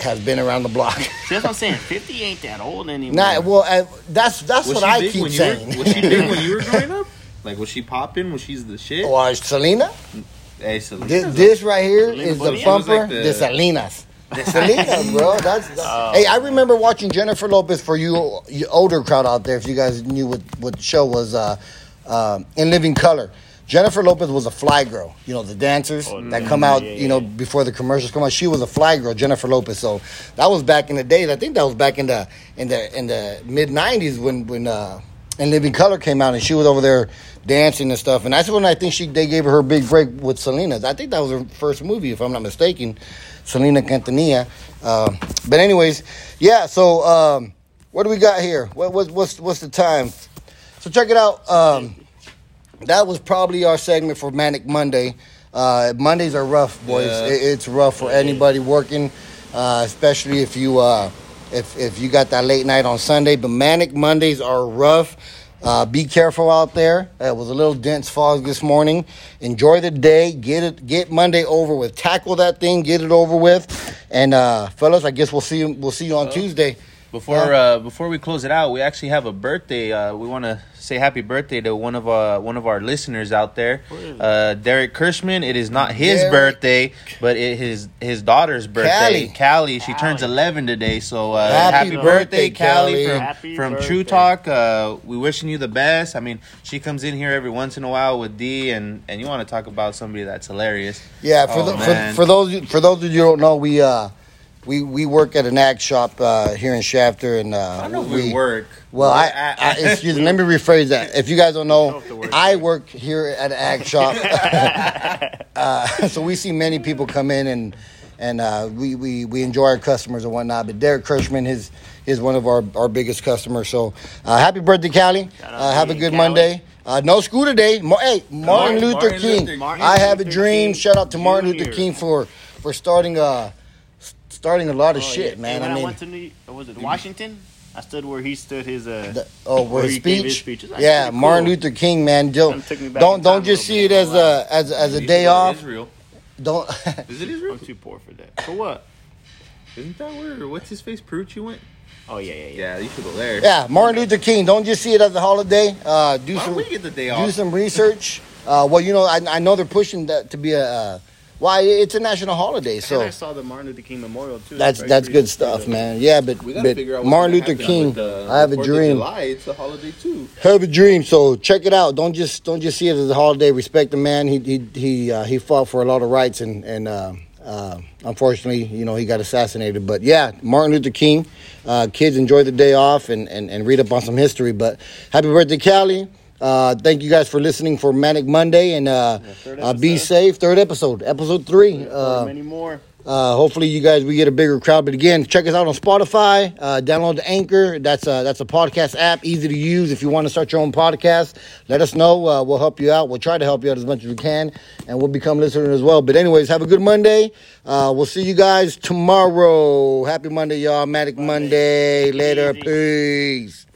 [SPEAKER 1] has been around the block.
[SPEAKER 3] See, that's what I'm saying. 50 ain't that old anymore.
[SPEAKER 1] Nah, well, uh, that's that's
[SPEAKER 2] Was
[SPEAKER 1] what I
[SPEAKER 2] big
[SPEAKER 1] keep saying.
[SPEAKER 2] were, was she big when you were growing up? Like was she popping? Was she's the shit?
[SPEAKER 1] Or Selena?
[SPEAKER 2] Hey, Selena.
[SPEAKER 1] This, this right here
[SPEAKER 3] Selena
[SPEAKER 1] is the
[SPEAKER 3] Williams?
[SPEAKER 2] She was
[SPEAKER 1] bumper.
[SPEAKER 2] like the-
[SPEAKER 1] the Selenas. The Selena, bro. That's, that's hey. I remember watching Jennifer Lopez for you, you older crowd out there. If you guys knew what what the show was, uh, um in Living Color. Jennifer Lopez was a fly girl. You know the dancers
[SPEAKER 3] Oh,
[SPEAKER 1] that come out.
[SPEAKER 3] yeah,
[SPEAKER 1] You know
[SPEAKER 3] yeah.
[SPEAKER 1] before the commercials come out. She was a fly girl, Jennifer Lopez. So that was back in the days. I think that was back in the in the in the mid '90s when when uh, in Living Color came out and she was over there dancing and stuff. And that's when I think she they gave her her big break with Selena. I think that was her first movie, if I'm not mistaken. Selena Quintanilla. Um, but anyways, yeah. So um, what do we got here? What, what what's what's the time? So check it out. Um, that was probably our segment for Manic Monday. Uh, Mondays are rough, boys.
[SPEAKER 2] Yeah.
[SPEAKER 1] It, it's rough for anybody working, uh, especially if you uh, if if you got that late night on Sunday. But Manic Mondays are rough. Uh, be careful out there. It was a little dense fog this morning. Enjoy the day. Get it. Get Monday over with. Tackle that thing. Get it over with. And uh, fellas, I guess we'll see you. We'll see you on Tuesday.
[SPEAKER 2] Before
[SPEAKER 1] Yeah.
[SPEAKER 2] uh, before we close it out, we actually have a birthday. Uh, we want to say happy birthday to one of uh, one of our listeners out there, uh, Derek Kirschman. It is not his
[SPEAKER 1] Derek.
[SPEAKER 2] birthday, but it his his daughter's birthday,
[SPEAKER 1] Callie.
[SPEAKER 2] Callie. She turns
[SPEAKER 3] Callie.
[SPEAKER 2] eleven today, so uh,
[SPEAKER 1] Happy
[SPEAKER 2] happy,
[SPEAKER 1] birthday,
[SPEAKER 2] birthday, Callie,
[SPEAKER 1] Callie.
[SPEAKER 2] from
[SPEAKER 3] Happy
[SPEAKER 2] from
[SPEAKER 3] birthday.
[SPEAKER 2] True Talk. Uh, we wishing you the best. I mean, she comes in here every once in a while with D, and and you want to talk about somebody that's hilarious.
[SPEAKER 1] Yeah, for,
[SPEAKER 2] Oh,
[SPEAKER 1] the, for for those for those of you who don't know, we uh we we work at an ag shop uh, here in Shafter, and uh,
[SPEAKER 2] I know we, work.
[SPEAKER 1] Well, I,
[SPEAKER 2] But
[SPEAKER 1] I, excuse me. Let me rephrase that. If you guys don't know,
[SPEAKER 3] have to.
[SPEAKER 1] I work here at an ag shop, uh, so we see many people come in and and uh, we, we we enjoy our customers and whatnot. But Derek Kirschman is is one of our, our biggest customers. So uh, happy birthday, Callie! Uh, have a good
[SPEAKER 3] Callie.
[SPEAKER 1] Monday. Uh, no school today. Mar- hey, Martin
[SPEAKER 2] on,
[SPEAKER 1] Luther
[SPEAKER 2] Martin
[SPEAKER 1] King.
[SPEAKER 2] Luther King.
[SPEAKER 1] I have a dream.
[SPEAKER 3] Luther
[SPEAKER 1] Shout out to Martin Luther King for for starting uh starting a lot of
[SPEAKER 3] Oh,
[SPEAKER 1] shit,
[SPEAKER 3] yeah.
[SPEAKER 1] man.
[SPEAKER 3] When
[SPEAKER 1] I
[SPEAKER 3] I,
[SPEAKER 1] mean.
[SPEAKER 3] went to New, was it Washington? I stood where he stood his uh.
[SPEAKER 1] The- oh,
[SPEAKER 3] Where
[SPEAKER 1] where his
[SPEAKER 3] he gave his
[SPEAKER 1] speech?
[SPEAKER 3] speech.
[SPEAKER 1] Yeah,
[SPEAKER 3] pretty
[SPEAKER 1] Martin. Luther King, man. Don't
[SPEAKER 3] Kinda took me back
[SPEAKER 1] don't don't just see it as a as as a
[SPEAKER 2] He's
[SPEAKER 1] day off.
[SPEAKER 2] Israel.
[SPEAKER 1] Don't.
[SPEAKER 2] Is it Israel?
[SPEAKER 3] I'm too poor for that. For what?
[SPEAKER 2] Isn't that where what's his face Perucci went?
[SPEAKER 3] Oh yeah, yeah, yeah.
[SPEAKER 2] Yeah, you should go there.
[SPEAKER 1] yeah, Martin Luther King. Don't just see it as a holiday. Uh, do
[SPEAKER 2] Why
[SPEAKER 1] some
[SPEAKER 2] don't we get the day
[SPEAKER 1] do some research. Uh, well, you know, I, I know they're pushing that to be a. Uh, why it's a national holiday,
[SPEAKER 3] And
[SPEAKER 1] so
[SPEAKER 3] I saw the Martin Luther King Memorial too.
[SPEAKER 1] that's that's good stuff, man. Yeah, but
[SPEAKER 4] We gotta
[SPEAKER 1] but
[SPEAKER 4] figure out
[SPEAKER 1] Martin Luther King.
[SPEAKER 4] the
[SPEAKER 1] I have a dream.
[SPEAKER 4] July, it's a holiday too.
[SPEAKER 1] have a dream. So check it out. Don't just don't just see it as a holiday. Respect the man. He he he uh, he fought for a lot of rights and and uh, uh, unfortunately, you know, he got assassinated. But yeah, Martin Luther King. Uh, kids enjoy the day off and, and and read up on some history. But happy birthday, Callie. Uh, thank you guys for listening for Manic Monday and uh,
[SPEAKER 3] third
[SPEAKER 1] uh, be safe. Third episode, episode three. Uh,
[SPEAKER 3] many more.
[SPEAKER 1] uh, hopefully, you guys we get a bigger crowd. But again, check us out on Spotify. Uh, download the Anchor. That's a that's a podcast app, easy to use. If you want to start your own podcast, let us know. Uh, we'll help you out. We'll try to help you out as much as we can, and we'll become listeners as well. But anyways, have a good Monday. Uh, we'll see you guys tomorrow. Happy Monday, y'all. Manic Monday. Later.
[SPEAKER 3] Easy.
[SPEAKER 1] Peace.